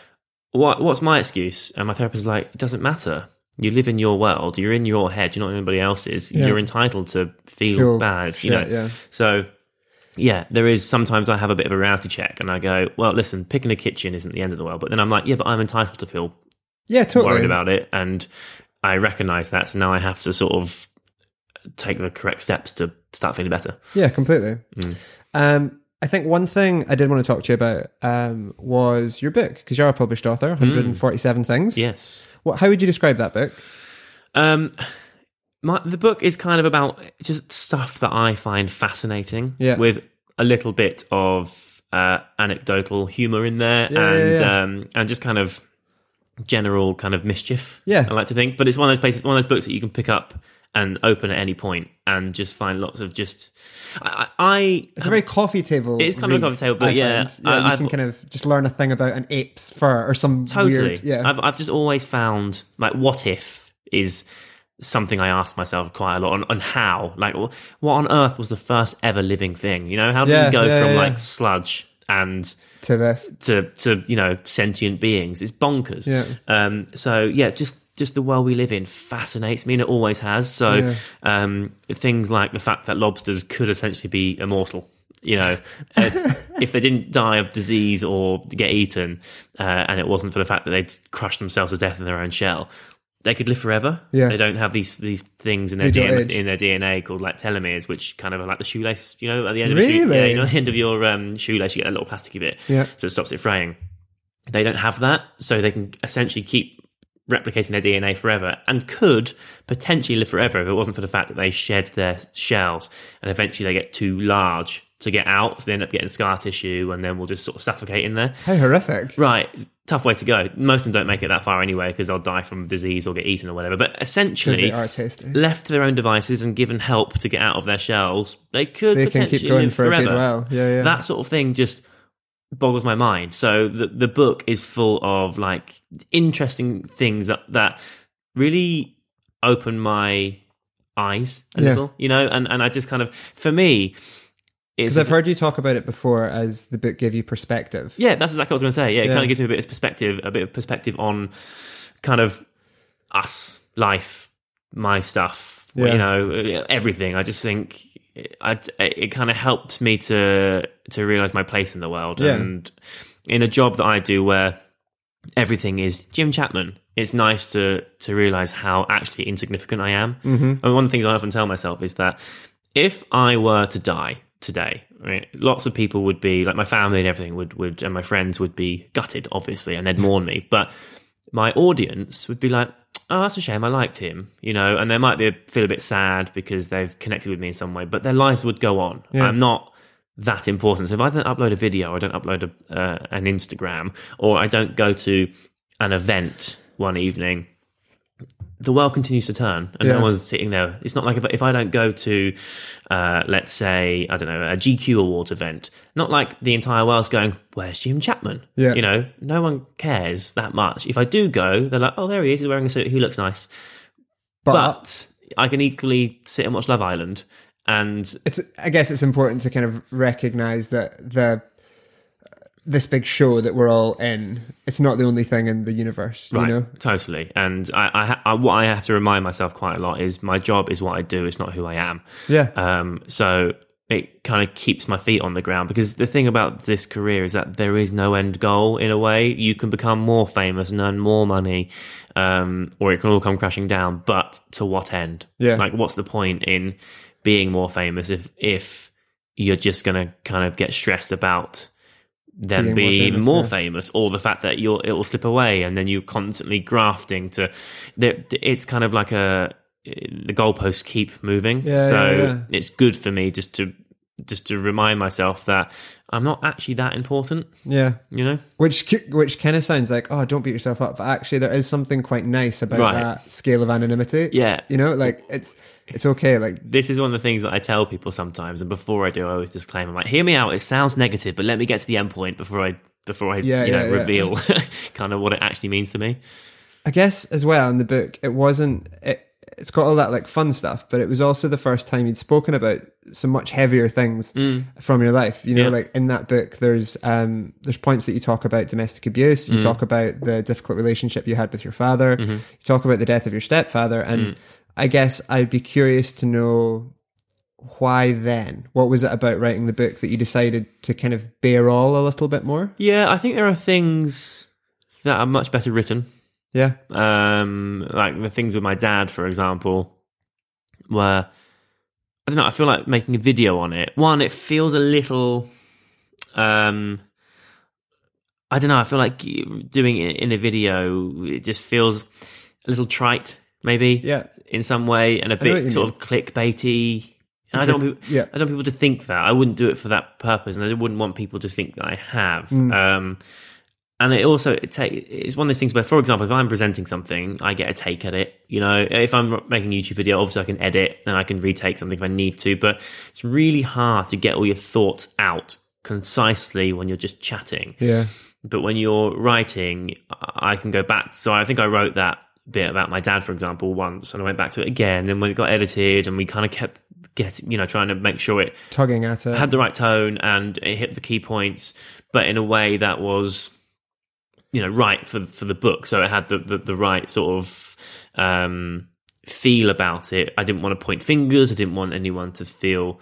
[SPEAKER 2] What, what's my excuse? And my therapist is like, it doesn't matter. You live in your world. You're in your head. You're not in anybody else's.
[SPEAKER 1] Yeah.
[SPEAKER 2] You're entitled to feel,
[SPEAKER 1] Feel
[SPEAKER 2] bad.
[SPEAKER 1] shit,
[SPEAKER 2] you know.
[SPEAKER 1] yeah.
[SPEAKER 2] So yeah, there is sometimes I have a bit of a reality check, and I go, well, listen, picking a kitchen isn't the end of the world. But then I'm like, yeah, but I'm entitled to feel
[SPEAKER 1] yeah, totally.
[SPEAKER 2] worried about it, and I recognise that. So now I have to sort of take the correct steps to start feeling better.
[SPEAKER 1] Yeah, completely.
[SPEAKER 2] Mm.
[SPEAKER 1] Um, I think one thing I did want to talk to you about um, was your book because you're a published author, 147 things.
[SPEAKER 2] Mm. Yes.
[SPEAKER 1] What, how would you describe that book?
[SPEAKER 2] Um, my the book is kind of about just stuff that I find fascinating.
[SPEAKER 1] Yeah.
[SPEAKER 2] With a little bit of uh, anecdotal humour in there,
[SPEAKER 1] Yeah, yeah,
[SPEAKER 2] and
[SPEAKER 1] yeah.
[SPEAKER 2] Um, and just kind of general kind of mischief.
[SPEAKER 1] Yeah.
[SPEAKER 2] I like to think, but it's one of those places, one of those books that you can pick up and open at any point and just find lots of just. I, I
[SPEAKER 1] It's a very coffee table.
[SPEAKER 2] It is kind of a coffee table, but
[SPEAKER 1] I
[SPEAKER 2] yeah,
[SPEAKER 1] find. yeah,
[SPEAKER 2] I-
[SPEAKER 1] you
[SPEAKER 2] I've-
[SPEAKER 1] can kind of just learn a thing about an ape's fur or some
[SPEAKER 2] Totally.
[SPEAKER 1] weird. Yeah,
[SPEAKER 2] I've I've just always found like what if is something I ask myself quite a lot on, on how like what on earth was the first ever living thing? You know, how did
[SPEAKER 1] Yeah,
[SPEAKER 2] we go
[SPEAKER 1] yeah,
[SPEAKER 2] from
[SPEAKER 1] yeah.
[SPEAKER 2] like sludge and
[SPEAKER 1] to this.
[SPEAKER 2] to to you know sentient beings? It's bonkers.
[SPEAKER 1] Yeah.
[SPEAKER 2] Um. So yeah, just. Just the world we live in fascinates me, and it always has. So,
[SPEAKER 1] Yeah.
[SPEAKER 2] um, things like the fact that lobsters could essentially be immortal, you know, uh, (laughs) if they didn't die of disease or get eaten, uh, and it wasn't for the fact that they'd crushed themselves to death in their own shell, they could live forever.
[SPEAKER 1] Yeah.
[SPEAKER 2] They don't have these these things in their DNA, in their DNA called like telomeres, which kind of are like the shoelace, you know, at the end of a shoe,
[SPEAKER 1] Really?
[SPEAKER 2] yeah, you know, (laughs) at the end of your um, shoelace, you get a little plasticky bit,
[SPEAKER 1] Yeah.
[SPEAKER 2] so it stops it fraying. They don't have that, so they can essentially keep replicating their DNA forever and could potentially live forever if it wasn't for the fact that they shed their shells and eventually they get too large to get out. So they end up getting scar tissue and then we'll just sort of suffocate in there.
[SPEAKER 1] How horrific.
[SPEAKER 2] Right. Tough way to go. Most of them don't make it that far anyway because they'll die from disease or get eaten or whatever. But essentially,
[SPEAKER 1] they are tasty.
[SPEAKER 2] left to their own devices and given help to get out of their shells, they could
[SPEAKER 1] They
[SPEAKER 2] potentially
[SPEAKER 1] keep going
[SPEAKER 2] live
[SPEAKER 1] for
[SPEAKER 2] forever.
[SPEAKER 1] Yeah, yeah.
[SPEAKER 2] That sort of thing just boggles my mind. So the the book is full of like interesting things that that really open my eyes a
[SPEAKER 1] Yeah.
[SPEAKER 2] little, you know, and and I just kind of for me
[SPEAKER 1] Because I've heard you talk about it before as the book gave you perspective.
[SPEAKER 2] yeah, that's exactly what I was going to say. Yeah, it
[SPEAKER 1] Yeah.
[SPEAKER 2] kind of gives me a bit of perspective, a bit of perspective on kind of us, life, my stuff,
[SPEAKER 1] Yeah.
[SPEAKER 2] you know, everything. I just think I, it kind of helps me to to realize my place in the world,
[SPEAKER 1] Yeah.
[SPEAKER 2] and in a job that I do where everything is Jim Chapman. It's nice to to realize how actually insignificant I am. Mm-hmm. And one of the things I often tell myself is that if I were to die today, right, lots of people would be like my family and everything would would and my friends would be gutted, obviously, and they'd mourn me. But my audience would be like, "Oh, that's a shame. I liked him," you know, and they might be feel a bit sad because they've connected with me in some way, but their lives would go on.
[SPEAKER 1] Yeah.
[SPEAKER 2] I'm not that important. So if I don't upload a video, or I don't upload a, uh, an Instagram, or I don't go to an event one evening, the world continues to turn and
[SPEAKER 1] Yeah.
[SPEAKER 2] no one's sitting there. It's not like if, if I don't go to, uh, let's say, I don't know, a GQ Awards event, not like the entire world's going, where's Jim Chapman?
[SPEAKER 1] Yeah.
[SPEAKER 2] You know, no one cares that much. If I do go, they're like, oh, there he is. He's wearing a suit. He looks nice.
[SPEAKER 1] But,
[SPEAKER 2] But I can equally sit and watch Love Island and
[SPEAKER 1] it's I guess it's important to kind of recognize that the this big show that we're all in, it's not the only thing in the universe.
[SPEAKER 2] Right,
[SPEAKER 1] You know,
[SPEAKER 2] totally. And I, I, I, what I have to remind myself quite a lot is my job is what I do. It's not who I am.
[SPEAKER 1] yeah,
[SPEAKER 2] Um, so it kind of keeps my feet on the ground because the thing about this career is that there is no end goal in a way. You can become more famous and earn more money, um, or it can all come crashing down. But to what end?
[SPEAKER 1] Yeah.
[SPEAKER 2] Like, what's the point in being more famous if if you're just going to kind of get stressed about them
[SPEAKER 1] Being more
[SPEAKER 2] even
[SPEAKER 1] famous,
[SPEAKER 2] more
[SPEAKER 1] yeah.
[SPEAKER 2] famous, or the fact that you'll it will slip away, and then you're constantly grafting to. It's kind of like a the goalposts keep moving,
[SPEAKER 1] Yeah,
[SPEAKER 2] so
[SPEAKER 1] yeah.
[SPEAKER 2] it's good for me just to just to remind myself that I'm not actually that important.
[SPEAKER 1] yeah.
[SPEAKER 2] You know,
[SPEAKER 1] Which which kind of sounds like oh, don't beat yourself up, but actually there is something quite nice about
[SPEAKER 2] Right.
[SPEAKER 1] that scale of anonymity.
[SPEAKER 2] Yeah.
[SPEAKER 1] you know, like it's it's okay. Like
[SPEAKER 2] this is one of the things that I tell people sometimes, and before I do, I always disclaim. I'm like, hear me out. It sounds negative, but let me get to the end point before I before I
[SPEAKER 1] Yeah,
[SPEAKER 2] you know
[SPEAKER 1] yeah, yeah.
[SPEAKER 2] reveal (laughs) kind of what it actually means to me.
[SPEAKER 1] I guess as well in the book, it wasn't. It, it's got all that like fun stuff, but it was also the first time you'd spoken about some much heavier things from your life. You know,
[SPEAKER 2] Mm. Yeah.
[SPEAKER 1] like in that book, there's um there's points that you talk about domestic abuse.
[SPEAKER 2] Mm.
[SPEAKER 1] You talk about the difficult relationship you had with your father.
[SPEAKER 2] Mm-hmm.
[SPEAKER 1] You talk about the death of your stepfather, and
[SPEAKER 2] Mm.
[SPEAKER 1] I guess I'd be curious to know why then. What was it about writing the book that you decided to kind of bear all a little bit more?
[SPEAKER 2] Yeah, I think there are things that are much better written.
[SPEAKER 1] Yeah,
[SPEAKER 2] um, like the things with my dad, for example, where I don't know. I feel like making a video on it. One, it feels a little. Um, I don't know. I feel like doing it in a video. It just feels a little trite, maybe.
[SPEAKER 1] Yeah.
[SPEAKER 2] In some way, and a
[SPEAKER 1] know what you
[SPEAKER 2] bit sort of clickbaity. And I don't want people,
[SPEAKER 1] Yeah.
[SPEAKER 2] I don't want people to think that. I wouldn't do it for that purpose, and I wouldn't want people to think that I have.
[SPEAKER 1] Mm.
[SPEAKER 2] Um, and it also it ta- it's one of those things where, for example, if I'm presenting something, I get a take at it. You know, if I'm making a YouTube video, obviously I can edit and I can retake something if I need to. But it's really hard to get all your thoughts out concisely when you're just chatting.
[SPEAKER 1] yeah,
[SPEAKER 2] But when you're writing, I can go back. So I think I wrote that bit about my dad, for example, once, and I went back to it again. And when it got edited, and we kind of kept getting, you know, trying to make sure it
[SPEAKER 1] tugging at it.
[SPEAKER 2] had the right tone and it hit the key points, but in a way that was, you know, right for for the book. So it had the the, the right sort of um, feel about it. I didn't want to point fingers. I didn't want anyone to feel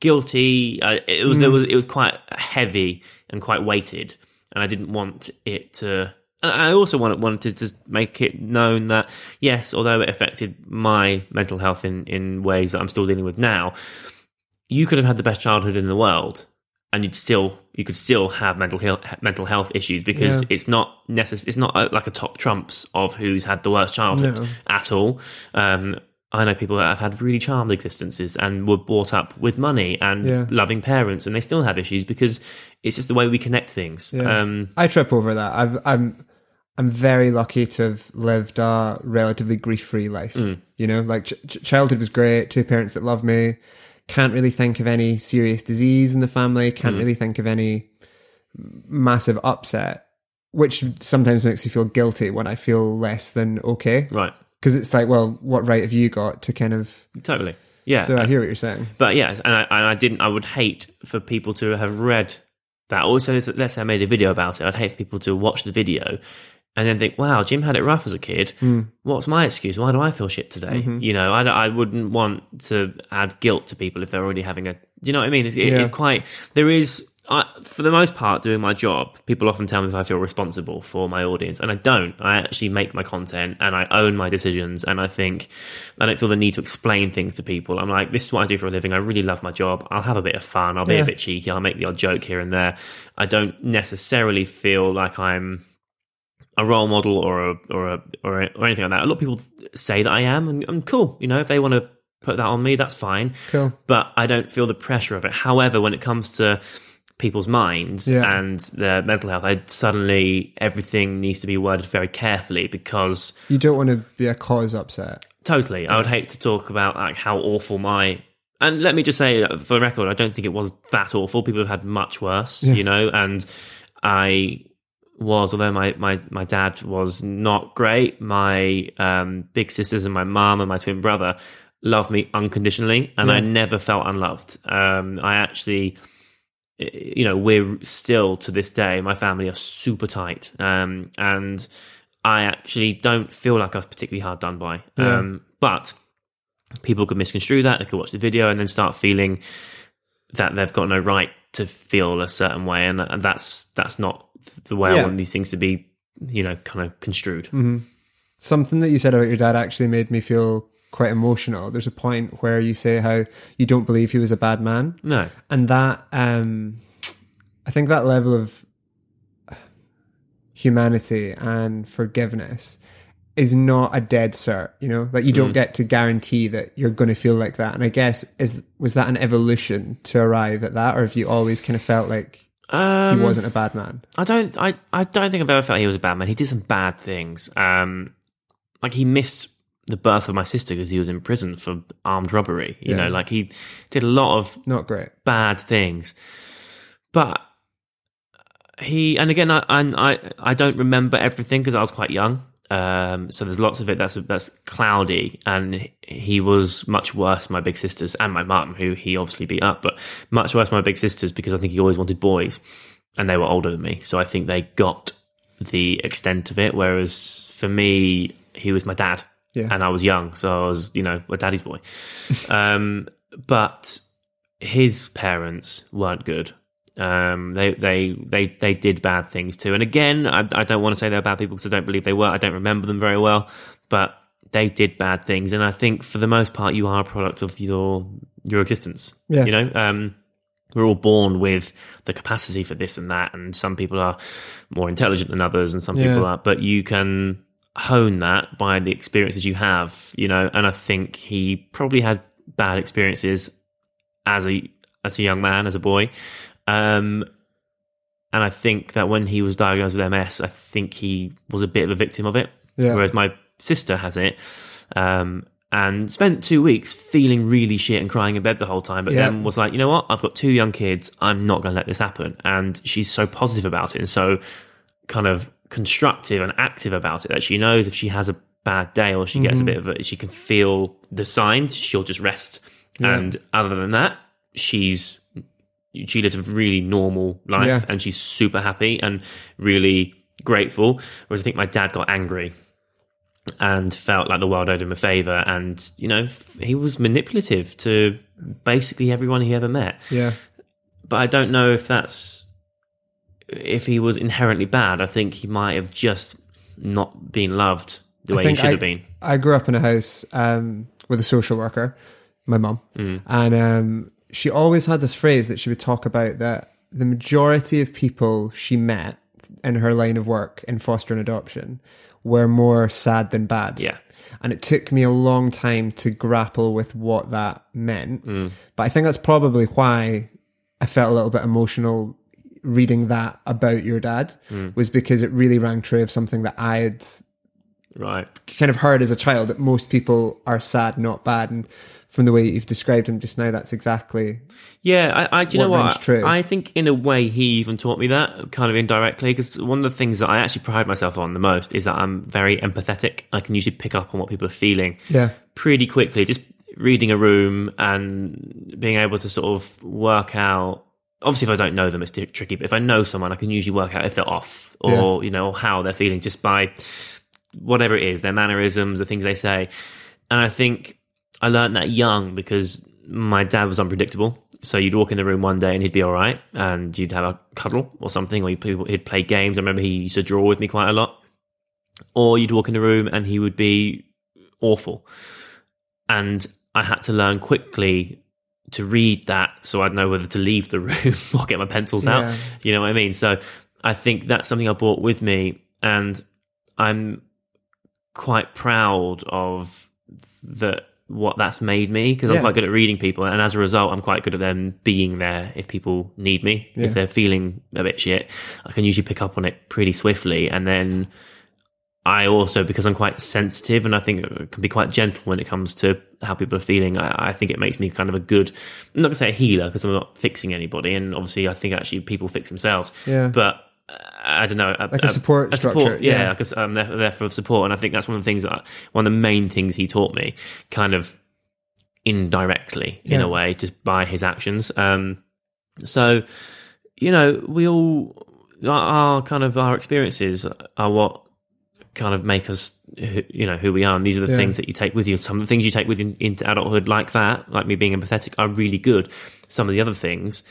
[SPEAKER 2] guilty. Uh, it was there was it was quite heavy and quite weighted, and I didn't want it to. I also wanted, wanted to make it known that yes, although it affected my mental health in, in ways that I'm still dealing with now, you could have had the best childhood in the world, and you'd still you could still have mental health mental health issues because
[SPEAKER 1] Yeah.
[SPEAKER 2] it's not necess- It's not a, like a top trumps of who's had the worst childhood
[SPEAKER 1] No.
[SPEAKER 2] at all. Um, I know people that have had really charmed existences and were brought up with money and
[SPEAKER 1] Yeah.
[SPEAKER 2] loving parents, and they still have issues because it's just the way we connect things.
[SPEAKER 1] Yeah.
[SPEAKER 2] Um,
[SPEAKER 1] I trip over that. I've, I'm I'm very lucky to have lived a relatively grief free life.
[SPEAKER 2] Mm.
[SPEAKER 1] You know, like ch- ch- childhood was great. Two parents that love me. Can't really think of any serious disease in the family. Can't
[SPEAKER 2] Mm.
[SPEAKER 1] really think of any massive upset, which sometimes makes me feel guilty when I feel less than okay.
[SPEAKER 2] right,
[SPEAKER 1] Because it's like, well, what right have you got to kind of?
[SPEAKER 2] totally. Yeah.
[SPEAKER 1] So I hear what you're saying.
[SPEAKER 2] But yeah, and I, and I didn't. I would hate for people to have read that. Also, let's- let's say I made a video about it. I'd hate for people to watch the video and then think, "Wow, Jim had it rough as a kid. Hmm. What's my excuse? Why do I feel shit today?" Mm-hmm. You know, I, I wouldn't want to add guilt to people if they're already having a. Do you know what I mean? It's, it-
[SPEAKER 1] Yeah.
[SPEAKER 2] it's quite. There is. I, for the most part, doing my job, people often tell me if I feel responsible for my audience, and I don't. I actually make my content and I own my decisions, and I think I don't feel the need to explain things to people. I'm like, this is what I do for a living. I really love my job. I'll have a bit of fun. I'll be
[SPEAKER 1] Yeah.
[SPEAKER 2] a bit cheeky. I'll make the odd joke here and there. I don't necessarily feel like I'm a role model or a, or a, or, a, or anything like that. A lot of people say that I am, and I'm cool. You know, if they want to put that on me, that's fine
[SPEAKER 1] Cool.
[SPEAKER 2] but I don't feel the pressure of it. However, when it comes to people's minds
[SPEAKER 1] Yeah.
[SPEAKER 2] and their mental health, I suddenly everything needs to be worded very carefully because
[SPEAKER 1] You don't want to be a cause upset.
[SPEAKER 2] totally, I would hate to talk about like how awful my and let me just say uh, for the record, I don't think it was that awful. People have had much worse, you know, and I was although my, my, my dad was not great, my um, big sisters and my mum and my twin brother loved me unconditionally and I never felt unloved. Um, I actually you know we're still to this day my family are super tight um and i actually don't feel like i was particularly hard done by
[SPEAKER 1] Yeah.
[SPEAKER 2] um but people could misconstrue that they could watch the video and then start feeling that they've got no right to feel a certain way and, and that's that's not the way
[SPEAKER 1] Yeah.
[SPEAKER 2] i want these things to be you know kind of construed
[SPEAKER 1] Something that you said about your dad actually made me feel quite emotional. There's a point where you say how you don't believe he was a bad man.
[SPEAKER 2] no
[SPEAKER 1] and that um i think that level of humanity and forgiveness is not a dead cert you know like you don't get to guarantee that you're going to feel like that and i guess is was that an evolution to arrive at that or have you always kind of felt like
[SPEAKER 2] um,
[SPEAKER 1] he wasn't a bad man
[SPEAKER 2] I don't I, I don't think I've ever felt he was a bad man. He did some bad things. Um like he missed the birth of my sister because he was in prison for armed robbery. You
[SPEAKER 1] Yeah.
[SPEAKER 2] know, like he did a lot of
[SPEAKER 1] not great
[SPEAKER 2] bad things. But he and again I I I, I don't remember everything because I was quite young. Um, so there's lots of it that's that's cloudy, and he was much worse my big sisters and my mum, who he obviously beat up, but much worse my big sisters because I think he always wanted boys, and they were older than me, so I think they got the extent of it. Whereas for me, he was my dad,
[SPEAKER 1] Yeah.
[SPEAKER 2] and I was young, so I was you know a daddy's boy. (laughs) um, but his parents weren't good. Um, they they they they did bad things too. And again, I, I don't want to say they're bad people because I don't believe they were. I don't remember them very well, but they did bad things. And I think for the most part, you are a product of your your existence.
[SPEAKER 1] Yeah.
[SPEAKER 2] You know, um, we're all born with the capacity for this and that, and some people are more intelligent than others, and some
[SPEAKER 1] Yeah.
[SPEAKER 2] people are. But you can hone that by the experiences you have. You know, and I think he probably had bad experiences as a as a young man, as a boy. Um, and I think that when he was diagnosed with MS, I think he was a bit of a victim of it.
[SPEAKER 1] Yeah.
[SPEAKER 2] Whereas my sister has it, um, and spent two weeks feeling really shit and crying in bed the whole time. But
[SPEAKER 1] Yeah.
[SPEAKER 2] then was like, you know what? I've got two young kids. I'm not going to let this happen. And she's so positive about it and so kind of constructive and active about it that she knows if she has a bad day or she
[SPEAKER 1] Mm-hmm.
[SPEAKER 2] gets a bit of a, she can feel the signs. She'll just rest. And other than that, she's she lives a really normal life
[SPEAKER 1] Yeah.
[SPEAKER 2] and she's super happy and really grateful. Whereas I think my dad got angry and felt like the world owed him a favor. And, you know, he was manipulative to basically everyone he ever met.
[SPEAKER 1] yeah
[SPEAKER 2] But I don't know if that's, if he was inherently bad. I think he might have just not been loved the
[SPEAKER 1] I
[SPEAKER 2] way he should
[SPEAKER 1] I-
[SPEAKER 2] have been.
[SPEAKER 1] I grew up in a house um, with a social worker, my mum,
[SPEAKER 2] Mm.
[SPEAKER 1] and um, she always had this phrase that she would talk about that the majority of people she met in her line of work in foster and adoption were more sad than bad.
[SPEAKER 2] Yeah.
[SPEAKER 1] And it took me a long time to grapple with what that meant.
[SPEAKER 2] Mm.
[SPEAKER 1] But I think that's probably why I felt a little bit emotional reading that about your dad
[SPEAKER 2] Mm.
[SPEAKER 1] was because it really rang true of something that I had
[SPEAKER 2] Right.
[SPEAKER 1] kind of heard as a child that most people are sad, not bad. And from the way you've described him just now, that's exactly
[SPEAKER 2] Yeah, I, I do you know what?
[SPEAKER 1] true.
[SPEAKER 2] I think in a way he even taught me that kind of indirectly because one of the things that I actually pride myself on the most is that I'm very empathetic. I can usually pick up on what people are feeling
[SPEAKER 1] yeah,
[SPEAKER 2] pretty quickly. Just reading a room and being able to sort of work out. Obviously, if I don't know them, it's tricky. But if I know someone, I can usually work out if they're off or you know or how they're feeling just by whatever it is, their mannerisms, the things they say. And I think I learned that young because my dad was unpredictable. So you'd walk in the room one day and he'd be all right, and you'd have a cuddle or something, or play, he'd play games. I remember he used to draw with me quite a lot. Or you'd walk in the room and he would be awful. And I had to learn quickly to read that so I'd know whether to leave the (laughs) room or get my pencils
[SPEAKER 1] Yeah.
[SPEAKER 2] out. You know what I mean? So I think that's something I brought with me. And I'm quite proud of that what that's made me because I'm quite good at reading people, and as a result, I'm quite good at them being there if people need me.
[SPEAKER 1] Yeah.
[SPEAKER 2] If they're feeling a bit shit, I can usually pick up on it pretty swiftly, and then I also because I'm quite sensitive and I think I can be quite gentle when it comes to how people are feeling. I, I think it makes me kind of a good. I'm not gonna say a healer because I'm not fixing anybody, and obviously I think actually people fix themselves.
[SPEAKER 1] Yeah.
[SPEAKER 2] but. I don't know,
[SPEAKER 1] Like a support structure,
[SPEAKER 2] yeah,
[SPEAKER 1] yeah.
[SPEAKER 2] because I'm there, there for support, and I think that's one of the things that I, one of the main things he taught me, kind of indirectly in a way, just by his actions. Um, so you know, we all our, our kind of our experiences are what kind of make us you know who we are and these are the
[SPEAKER 1] Yeah.
[SPEAKER 2] things that you take with you some of the things you take with you into adulthood like that like me being empathetic are really good some of the other things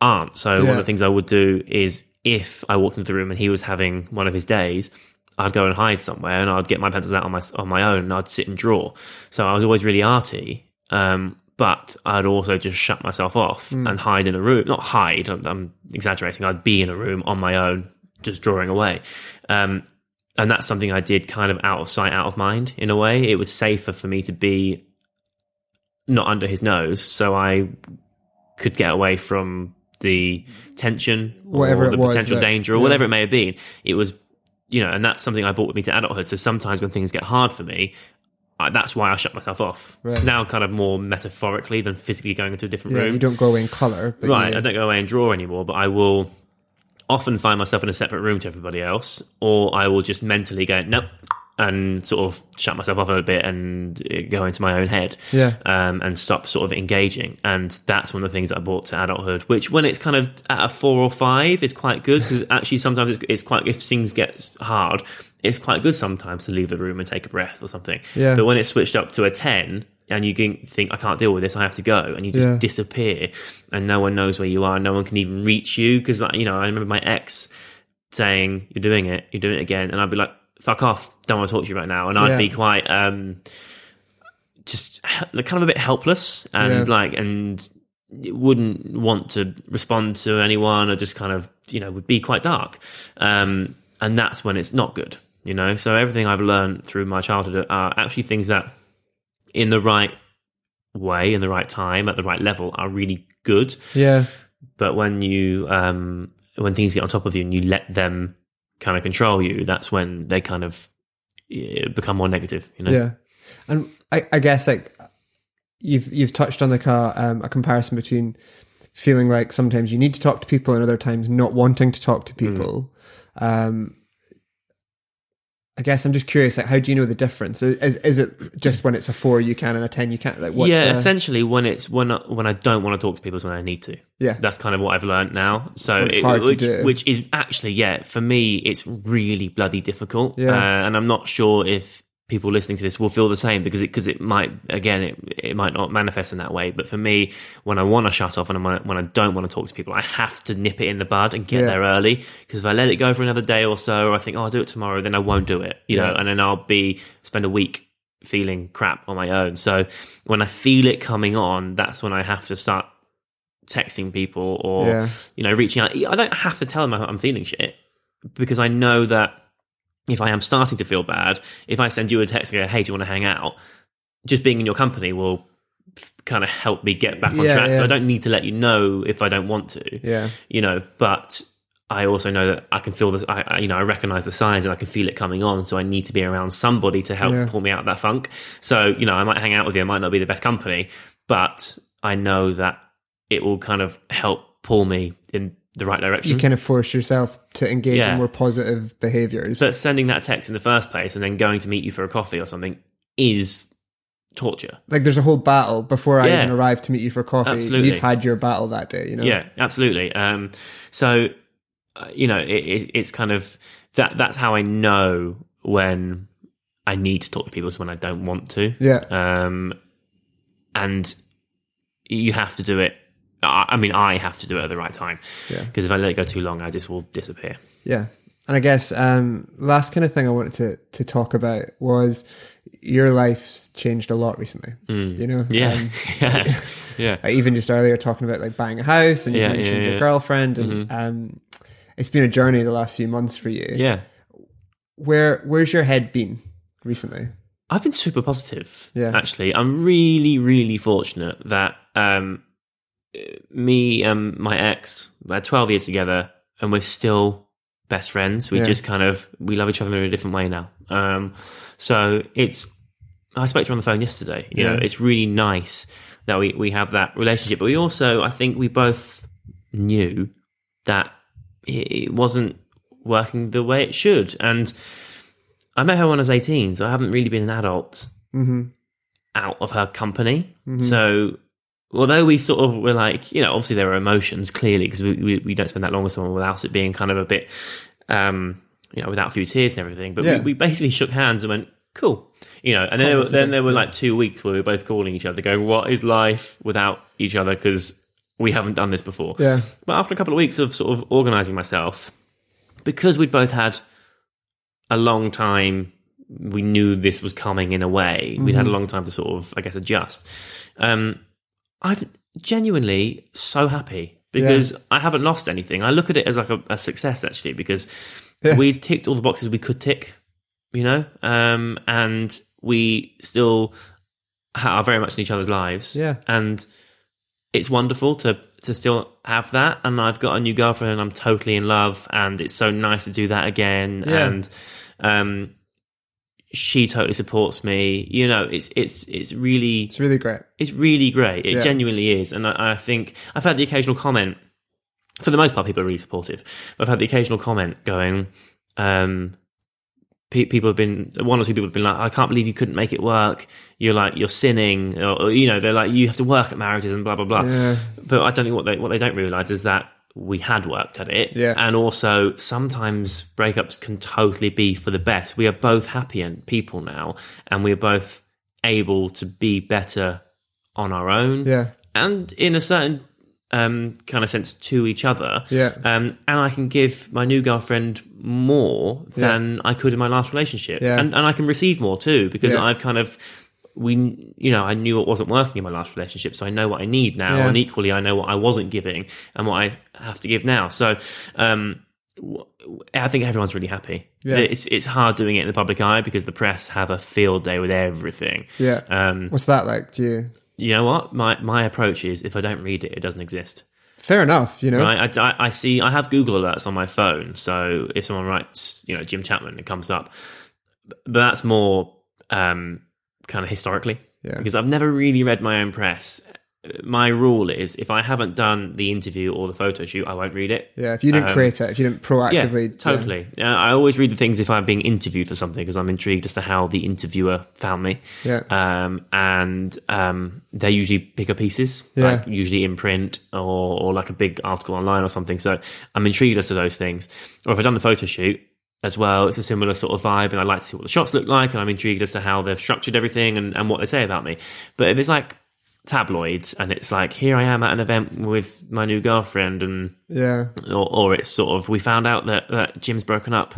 [SPEAKER 2] aren't so one of the things i would do is if i walked into the room and he was having one of his days i'd go and hide somewhere and i'd get my pencils out on my on my own and i'd sit and draw so i was always really arty um, but I'd also just shut myself off and hide in a room. Not hide, I'm, I'm exaggerating. I'd be in a room on my own, just drawing away. Um, and that's something I did kind of out of sight, out of mind in a way. It was safer for me to be not under his nose, so I could get away from the tension
[SPEAKER 1] Whatever
[SPEAKER 2] or the
[SPEAKER 1] was
[SPEAKER 2] potential
[SPEAKER 1] that-
[SPEAKER 2] danger or
[SPEAKER 1] yeah.
[SPEAKER 2] whatever it may have been. It was, you know, and that's something I brought with me to adulthood. So sometimes when things get hard for me, I, that's why I shut myself off.
[SPEAKER 1] Right.
[SPEAKER 2] Now, kind of more metaphorically than physically going into a different
[SPEAKER 1] Yeah,
[SPEAKER 2] room.
[SPEAKER 1] you don't go away in color, but
[SPEAKER 2] Right,
[SPEAKER 1] you-
[SPEAKER 2] I don't go away and draw anymore, but I will often find myself in a separate room to everybody else, or I will just mentally go, nope, and sort of shut myself off a little bit and uh, go into my own head
[SPEAKER 1] Yeah.
[SPEAKER 2] um, and stop sort of engaging. And that's one of the things that I brought to adulthood, which when it's kind of at a four or five is quite good because actually sometimes it's, it's quite, if things get hard, it's quite good sometimes to leave the room and take a breath or something.
[SPEAKER 1] Yeah.
[SPEAKER 2] But when it's switched up to a 10, and you think, I can't deal with this, I have to go, and you just
[SPEAKER 1] Yeah.
[SPEAKER 2] disappear, and no one knows where you are, no one can even reach you. Because, you know, I remember my ex saying, You're doing it, you're doing it again. And I'd be like, Fuck off, don't want to talk to you right now. And I'd
[SPEAKER 1] Yeah.
[SPEAKER 2] be quite, um, just kind of a bit helpless and
[SPEAKER 1] Yeah.
[SPEAKER 2] like, and wouldn't want to respond to anyone or just kind of, you know, would be quite dark. Um, and that's when it's not good, you know? So everything I've learned through my childhood are actually things that in the right way, in the right time, at the right level are really good.
[SPEAKER 1] yeah,
[SPEAKER 2] But when you, um, when things get on top of you and you let them kind of control you, that's when they kind of eh, become more negative, you know?
[SPEAKER 1] yeah. And I, I guess like you've you've touched on like a um, a comparison between feeling like sometimes you need to talk to people and other times not wanting to talk to people. Um, I guess I'm just curious, like, how do you know the difference? Is is it just when it's a four you can and a ten you can't? Like, what's
[SPEAKER 2] yeah,
[SPEAKER 1] the-
[SPEAKER 2] essentially, when it's when I, when I don't want to talk to people is when I need to.
[SPEAKER 1] yeah,
[SPEAKER 2] That's kind of what I've learned now. So, it- which, which is actually, yeah, for me, it's really bloody difficult.
[SPEAKER 1] Yeah.
[SPEAKER 2] Uh, and I'm not sure if people listening to this will feel the same because it because it might again it it might not manifest in that way. But for me, when I want to shut off and when I, when I don't want to talk to people, I have to nip it in the bud and get
[SPEAKER 1] Yeah.
[SPEAKER 2] there early. Because if I let it go for another day or so, or I think oh I'll do it tomorrow, then I won't do it. You know, and then I'll be spend a week feeling crap on my own. So when I feel it coming on, that's when I have to start texting people or
[SPEAKER 1] Yeah.
[SPEAKER 2] you know reaching out. I don't have to tell them I'm feeling shit because I know that if I am starting to feel bad, if I send you a text and go, "Hey, do you want to hang out?" Just being in your company will kind of help me get back on
[SPEAKER 1] Yeah,
[SPEAKER 2] track. So. I don't need to let you know if I don't want to
[SPEAKER 1] yeah,
[SPEAKER 2] you know but i also know that i can feel this I, I you know i recognize the signs and i can feel it coming on so i need to be around somebody to help
[SPEAKER 1] Yeah.
[SPEAKER 2] pull me out of that funk so you know i might hang out with you i might not be the best company but i know that it will kind of help pull me in the right direction
[SPEAKER 1] you kind of force yourself to engage
[SPEAKER 2] Yeah.
[SPEAKER 1] in more positive behaviors.
[SPEAKER 2] but sending that text in the first place and then going to meet you for a coffee or something is torture
[SPEAKER 1] like there's a whole battle before I even arrive to meet you for coffee.
[SPEAKER 2] Absolutely.
[SPEAKER 1] You've had your battle that day, you know.
[SPEAKER 2] Yeah, absolutely. Um, so, uh, you know, it, it, it's kind of that. That's how I know when I need to talk to people is when I don't want to.
[SPEAKER 1] yeah,
[SPEAKER 2] Um, and you have to do it. I, mean, I have to do it at the right time.
[SPEAKER 1] Yeah.
[SPEAKER 2] Because if I let it go too long, I just will disappear.
[SPEAKER 1] yeah. And I guess um, last kind of thing I wanted to to talk about was your life's changed a lot recently. You know,
[SPEAKER 2] Mm. Yeah.
[SPEAKER 1] Um,
[SPEAKER 2] yes. (laughs) Yeah. (laughs)
[SPEAKER 1] Even just earlier talking about like buying a house, and you
[SPEAKER 2] Yeah,
[SPEAKER 1] mentioned
[SPEAKER 2] yeah,
[SPEAKER 1] your.
[SPEAKER 2] Mm-hmm.
[SPEAKER 1] girlfriend, and um, it's been a journey the last few months for you.
[SPEAKER 2] Yeah.
[SPEAKER 1] Where where's your head been recently?
[SPEAKER 2] I've been super positive.
[SPEAKER 1] Yeah.
[SPEAKER 2] Actually, I'm really, really fortunate that um, me and my ex we had 12 years together, and we're still best friends. We
[SPEAKER 1] Yeah.
[SPEAKER 2] just kind of we love each other in a different way now. Um, so it's I spoke to her on the phone yesterday. You know, it's really nice that we we have that relationship. But we also, I think, we both knew that it, wasn't working the way it should. And I met her when I was eighteen, so I haven't really been an adult
[SPEAKER 1] Mm-hmm.
[SPEAKER 2] out of her company. So although we sort of were like, you know, obviously there were emotions clearly because we, we we don't spend that long with someone without it being kind of a bit, um, you know, without a few tears and everything. But
[SPEAKER 1] Yeah.
[SPEAKER 2] we, we basically shook hands and went, cool, you know. And then there, were, then there were like two weeks where we were both calling each other, going, what is life without each other? Because we haven't done this before.
[SPEAKER 1] Yeah.
[SPEAKER 2] But after a couple of weeks of sort of organizing myself, because we'd both had a long time, we knew this was coming in a way. We'd had a long time to sort of, I guess, adjust. Um, I'm genuinely so happy because I haven't lost anything. I look at it as like a, a success actually because
[SPEAKER 1] Yeah.
[SPEAKER 2] we've ticked all the boxes we could tick, you know, um, and we still are very much in each other's lives.
[SPEAKER 1] Yeah.
[SPEAKER 2] and it's wonderful to to still have that. And I've got a new girlfriend, and I'm totally in love, and it's so nice to do that again.
[SPEAKER 1] Yeah.
[SPEAKER 2] And um, she totally supports me. You know, it's it's it's really
[SPEAKER 1] It's really great.
[SPEAKER 2] it's really great. It
[SPEAKER 1] Yeah.
[SPEAKER 2] genuinely is. And I, I think I've had the occasional comment, for the most part, people are really supportive. I've had the occasional comment going, um, pe- people have been, one or two people have been like, I can't believe you couldn't make it work. You're like, you're sinning. Or, or, you know, they're like, you have to work at marriages and blah, blah, blah.
[SPEAKER 1] Yeah.
[SPEAKER 2] But I don't think what they, what they don't realize is that we had worked at it.
[SPEAKER 1] Yeah.
[SPEAKER 2] And also sometimes breakups can totally be for the best. We are both happy and people now, and we are both able to be better on our own
[SPEAKER 1] Yeah.
[SPEAKER 2] and in a certain um, kind of sense to each other.
[SPEAKER 1] Yeah.
[SPEAKER 2] Um, and I can give my new girlfriend more than I could in my last relationship.
[SPEAKER 1] Yeah.
[SPEAKER 2] And, and I can receive more too because
[SPEAKER 1] Yeah.
[SPEAKER 2] I've kind of, we, you know, I knew what wasn't working in my last relationship. So I know what I need now.
[SPEAKER 1] Yeah.
[SPEAKER 2] And equally, I know what I wasn't giving and what I have to give now. So, um, I think everyone's really happy.
[SPEAKER 1] Yeah.
[SPEAKER 2] It's it's hard doing it in the public eye because the press have a field day with everything.
[SPEAKER 1] Yeah.
[SPEAKER 2] Um,
[SPEAKER 1] What's that like? Do you?
[SPEAKER 2] you know what? My my approach is if I don't read it, it doesn't exist.
[SPEAKER 1] Fair enough. You know.
[SPEAKER 2] Right? I, I, I see. I have Google alerts on my phone, so if someone writes, you know, Jim Chapman, it comes up. But that's more um, kind of historically,
[SPEAKER 1] Yeah.
[SPEAKER 2] because I've never really read my own press. My rule is if I haven't done the interview or the photo shoot, I won't read it.
[SPEAKER 1] Yeah. If you didn't
[SPEAKER 2] Um,
[SPEAKER 1] create it, if you didn't proactively.
[SPEAKER 2] Yeah, totally. Uh, I always read the things if I'm being interviewed for something because I'm intrigued as to how the interviewer found me.
[SPEAKER 1] Yeah.
[SPEAKER 2] Um, and um, they usually pick up pieces,
[SPEAKER 1] Yeah.
[SPEAKER 2] like usually in print or, or like a big article online or something. So I'm intrigued as to those things. Or if I've done the photo shoot as well, it's a similar sort of vibe, and I like to see what the shots look like, and I'm intrigued as to how they've structured everything and, and what they say about me. But if it's like tabloids and it's like here I am at an event with my new girlfriend and
[SPEAKER 1] Yeah.
[SPEAKER 2] or, or it's sort of we found out that, that Jim's broken up.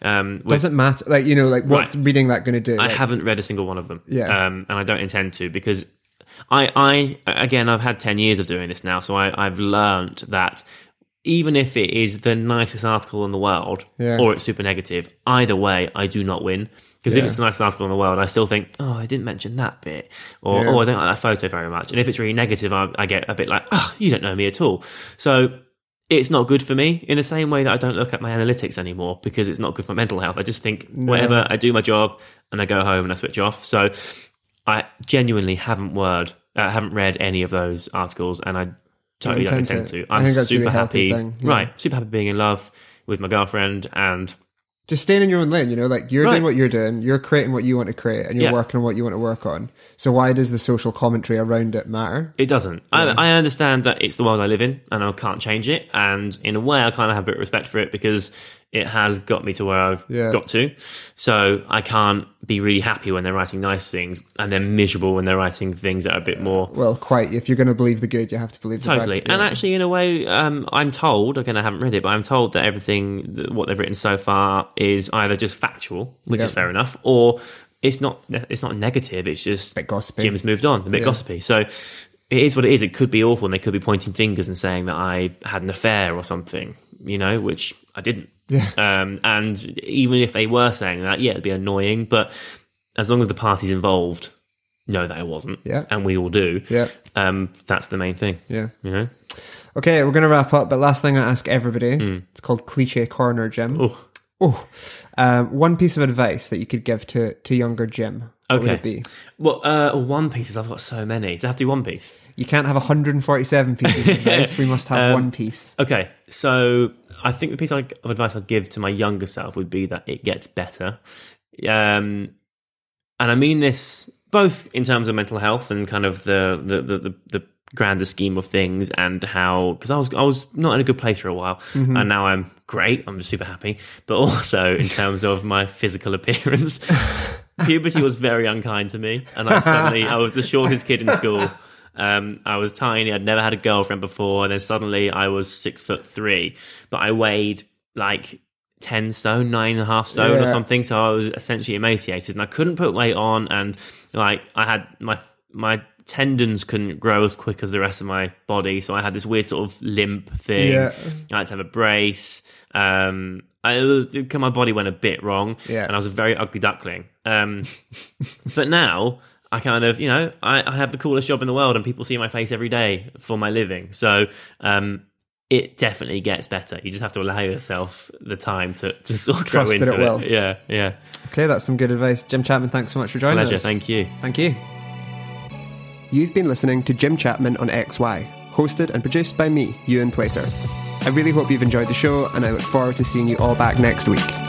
[SPEAKER 2] Um, with,
[SPEAKER 1] Doesn't matter. Like you know, like what's reading that going to do?
[SPEAKER 2] I haven't read a single one of them.
[SPEAKER 1] Yeah.
[SPEAKER 2] um, and I don't intend to because I, I again I've had ten years of doing this now, so I, I've learned that even if it is the nicest article in the world
[SPEAKER 1] Yeah.
[SPEAKER 2] or it's super negative, either way I do not win. Because if it's the nicest article in the world, I still think, oh, I didn't mention that bit, or
[SPEAKER 1] Yeah.
[SPEAKER 2] oh, I don't like that photo very much. And if it's really negative, I, I get a bit like, oh, you don't know me at all. So it's not good for me in the same way that I don't look at my analytics anymore because it's not good for my mental health. I just think whatever, I do my job and I go home and I switch off. So I genuinely haven't word, uh, haven't read any of those articles and I totally don't
[SPEAKER 1] intend
[SPEAKER 2] intend
[SPEAKER 1] to. I
[SPEAKER 2] I'm
[SPEAKER 1] think that's
[SPEAKER 2] super
[SPEAKER 1] really
[SPEAKER 2] happy.
[SPEAKER 1] thing, yeah.
[SPEAKER 2] Right. Super happy being in love with my girlfriend and
[SPEAKER 1] just staying in your own lane. You know, like you're
[SPEAKER 2] Right.
[SPEAKER 1] doing what you're doing. You're creating what you want to create, and you're
[SPEAKER 2] Yeah.
[SPEAKER 1] working on what you want to work on. So why does the social commentary around it matter?
[SPEAKER 2] It doesn't. I, I understand that it's the world I live in and I can't change it. And in a way, I kind of have a bit of respect for it because it has got me to where I've
[SPEAKER 1] Yeah.
[SPEAKER 2] got to. So I can't be really happy when they're writing nice things and then miserable when they're writing things that are a bit more.
[SPEAKER 1] Well, quite. If you're going to believe the good, you have to believe the
[SPEAKER 2] Totally,
[SPEAKER 1] bad.
[SPEAKER 2] and
[SPEAKER 1] Yeah.
[SPEAKER 2] actually, in a way, um, I'm told. Again, I haven't read it, but I'm told that everything, what they've written so far, is either just factual, which is fair enough, or it's not. It's not negative. It's just
[SPEAKER 1] bit gossipy.
[SPEAKER 2] Jim's moved on, a bit gossipy. So it is what it is. It could be awful, and they could be pointing fingers and saying that I had an affair or something, you know, which I didn't.
[SPEAKER 1] Yeah.
[SPEAKER 2] Um, and even if they were saying that, yeah, it'd be annoying, but as long as the parties involved know that it wasn't,
[SPEAKER 1] Yeah.
[SPEAKER 2] and we all do,
[SPEAKER 1] Yeah.
[SPEAKER 2] um, that's the main thing.
[SPEAKER 1] Yeah.
[SPEAKER 2] You know,
[SPEAKER 1] Okay, we're going to wrap up, but last thing I ask everybody it's called Cliche Corner, Jim.
[SPEAKER 2] Oh,
[SPEAKER 1] Oh, um, one piece of advice that you could give to, to younger Jim. What would
[SPEAKER 2] Okay.
[SPEAKER 1] it be?
[SPEAKER 2] well, uh, One Pieces. I've got so many. Does it have to be One Piece?
[SPEAKER 1] You can't have 147 pieces of (laughs) advice. We must have
[SPEAKER 2] Um,
[SPEAKER 1] one piece.
[SPEAKER 2] Okay, so I think the piece of advice I'd give to my younger self would be that it gets better. Um, and I mean this both in terms of mental health and kind of the the the, the, the grander scheme of things and how because I was I was not in a good place for a while and now I'm great I'm super happy but (laughs) also in terms of my physical appearance (laughs) puberty was very unkind to me and I suddenly I was the shortest kid in school um, I was tiny I'd never had a girlfriend before and then suddenly I was six foot three but I weighed like 10 stone, nine and a half stone or something. So I was essentially emaciated and I couldn't put weight on. And like I had my, my tendons couldn't grow as quick as the rest of my body. So I had this weird sort of limp thing.
[SPEAKER 1] Yeah.
[SPEAKER 2] I had to have a brace. Um, I, my body went a bit wrong
[SPEAKER 1] Yeah.
[SPEAKER 2] and I was a very ugly duckling. Um, (laughs) but now I kind of, you know, I, I have the coolest job in the world and people see my face every day for my living. So, um, it definitely gets better. You just have to allow yourself the time to, to sort of
[SPEAKER 1] Trust
[SPEAKER 2] grow
[SPEAKER 1] that
[SPEAKER 2] into
[SPEAKER 1] it will.
[SPEAKER 2] Yeah, yeah.
[SPEAKER 1] Okay, that's some good advice. Jim Chapman, thanks so much for joining us.
[SPEAKER 2] Pleasure.
[SPEAKER 1] us.
[SPEAKER 2] Thank you.
[SPEAKER 1] Thank you. You've been listening to Jim Chapman on XY, hosted and produced by me, Ewan Plater. I really hope you've enjoyed the show, and I look forward to seeing you all back next week.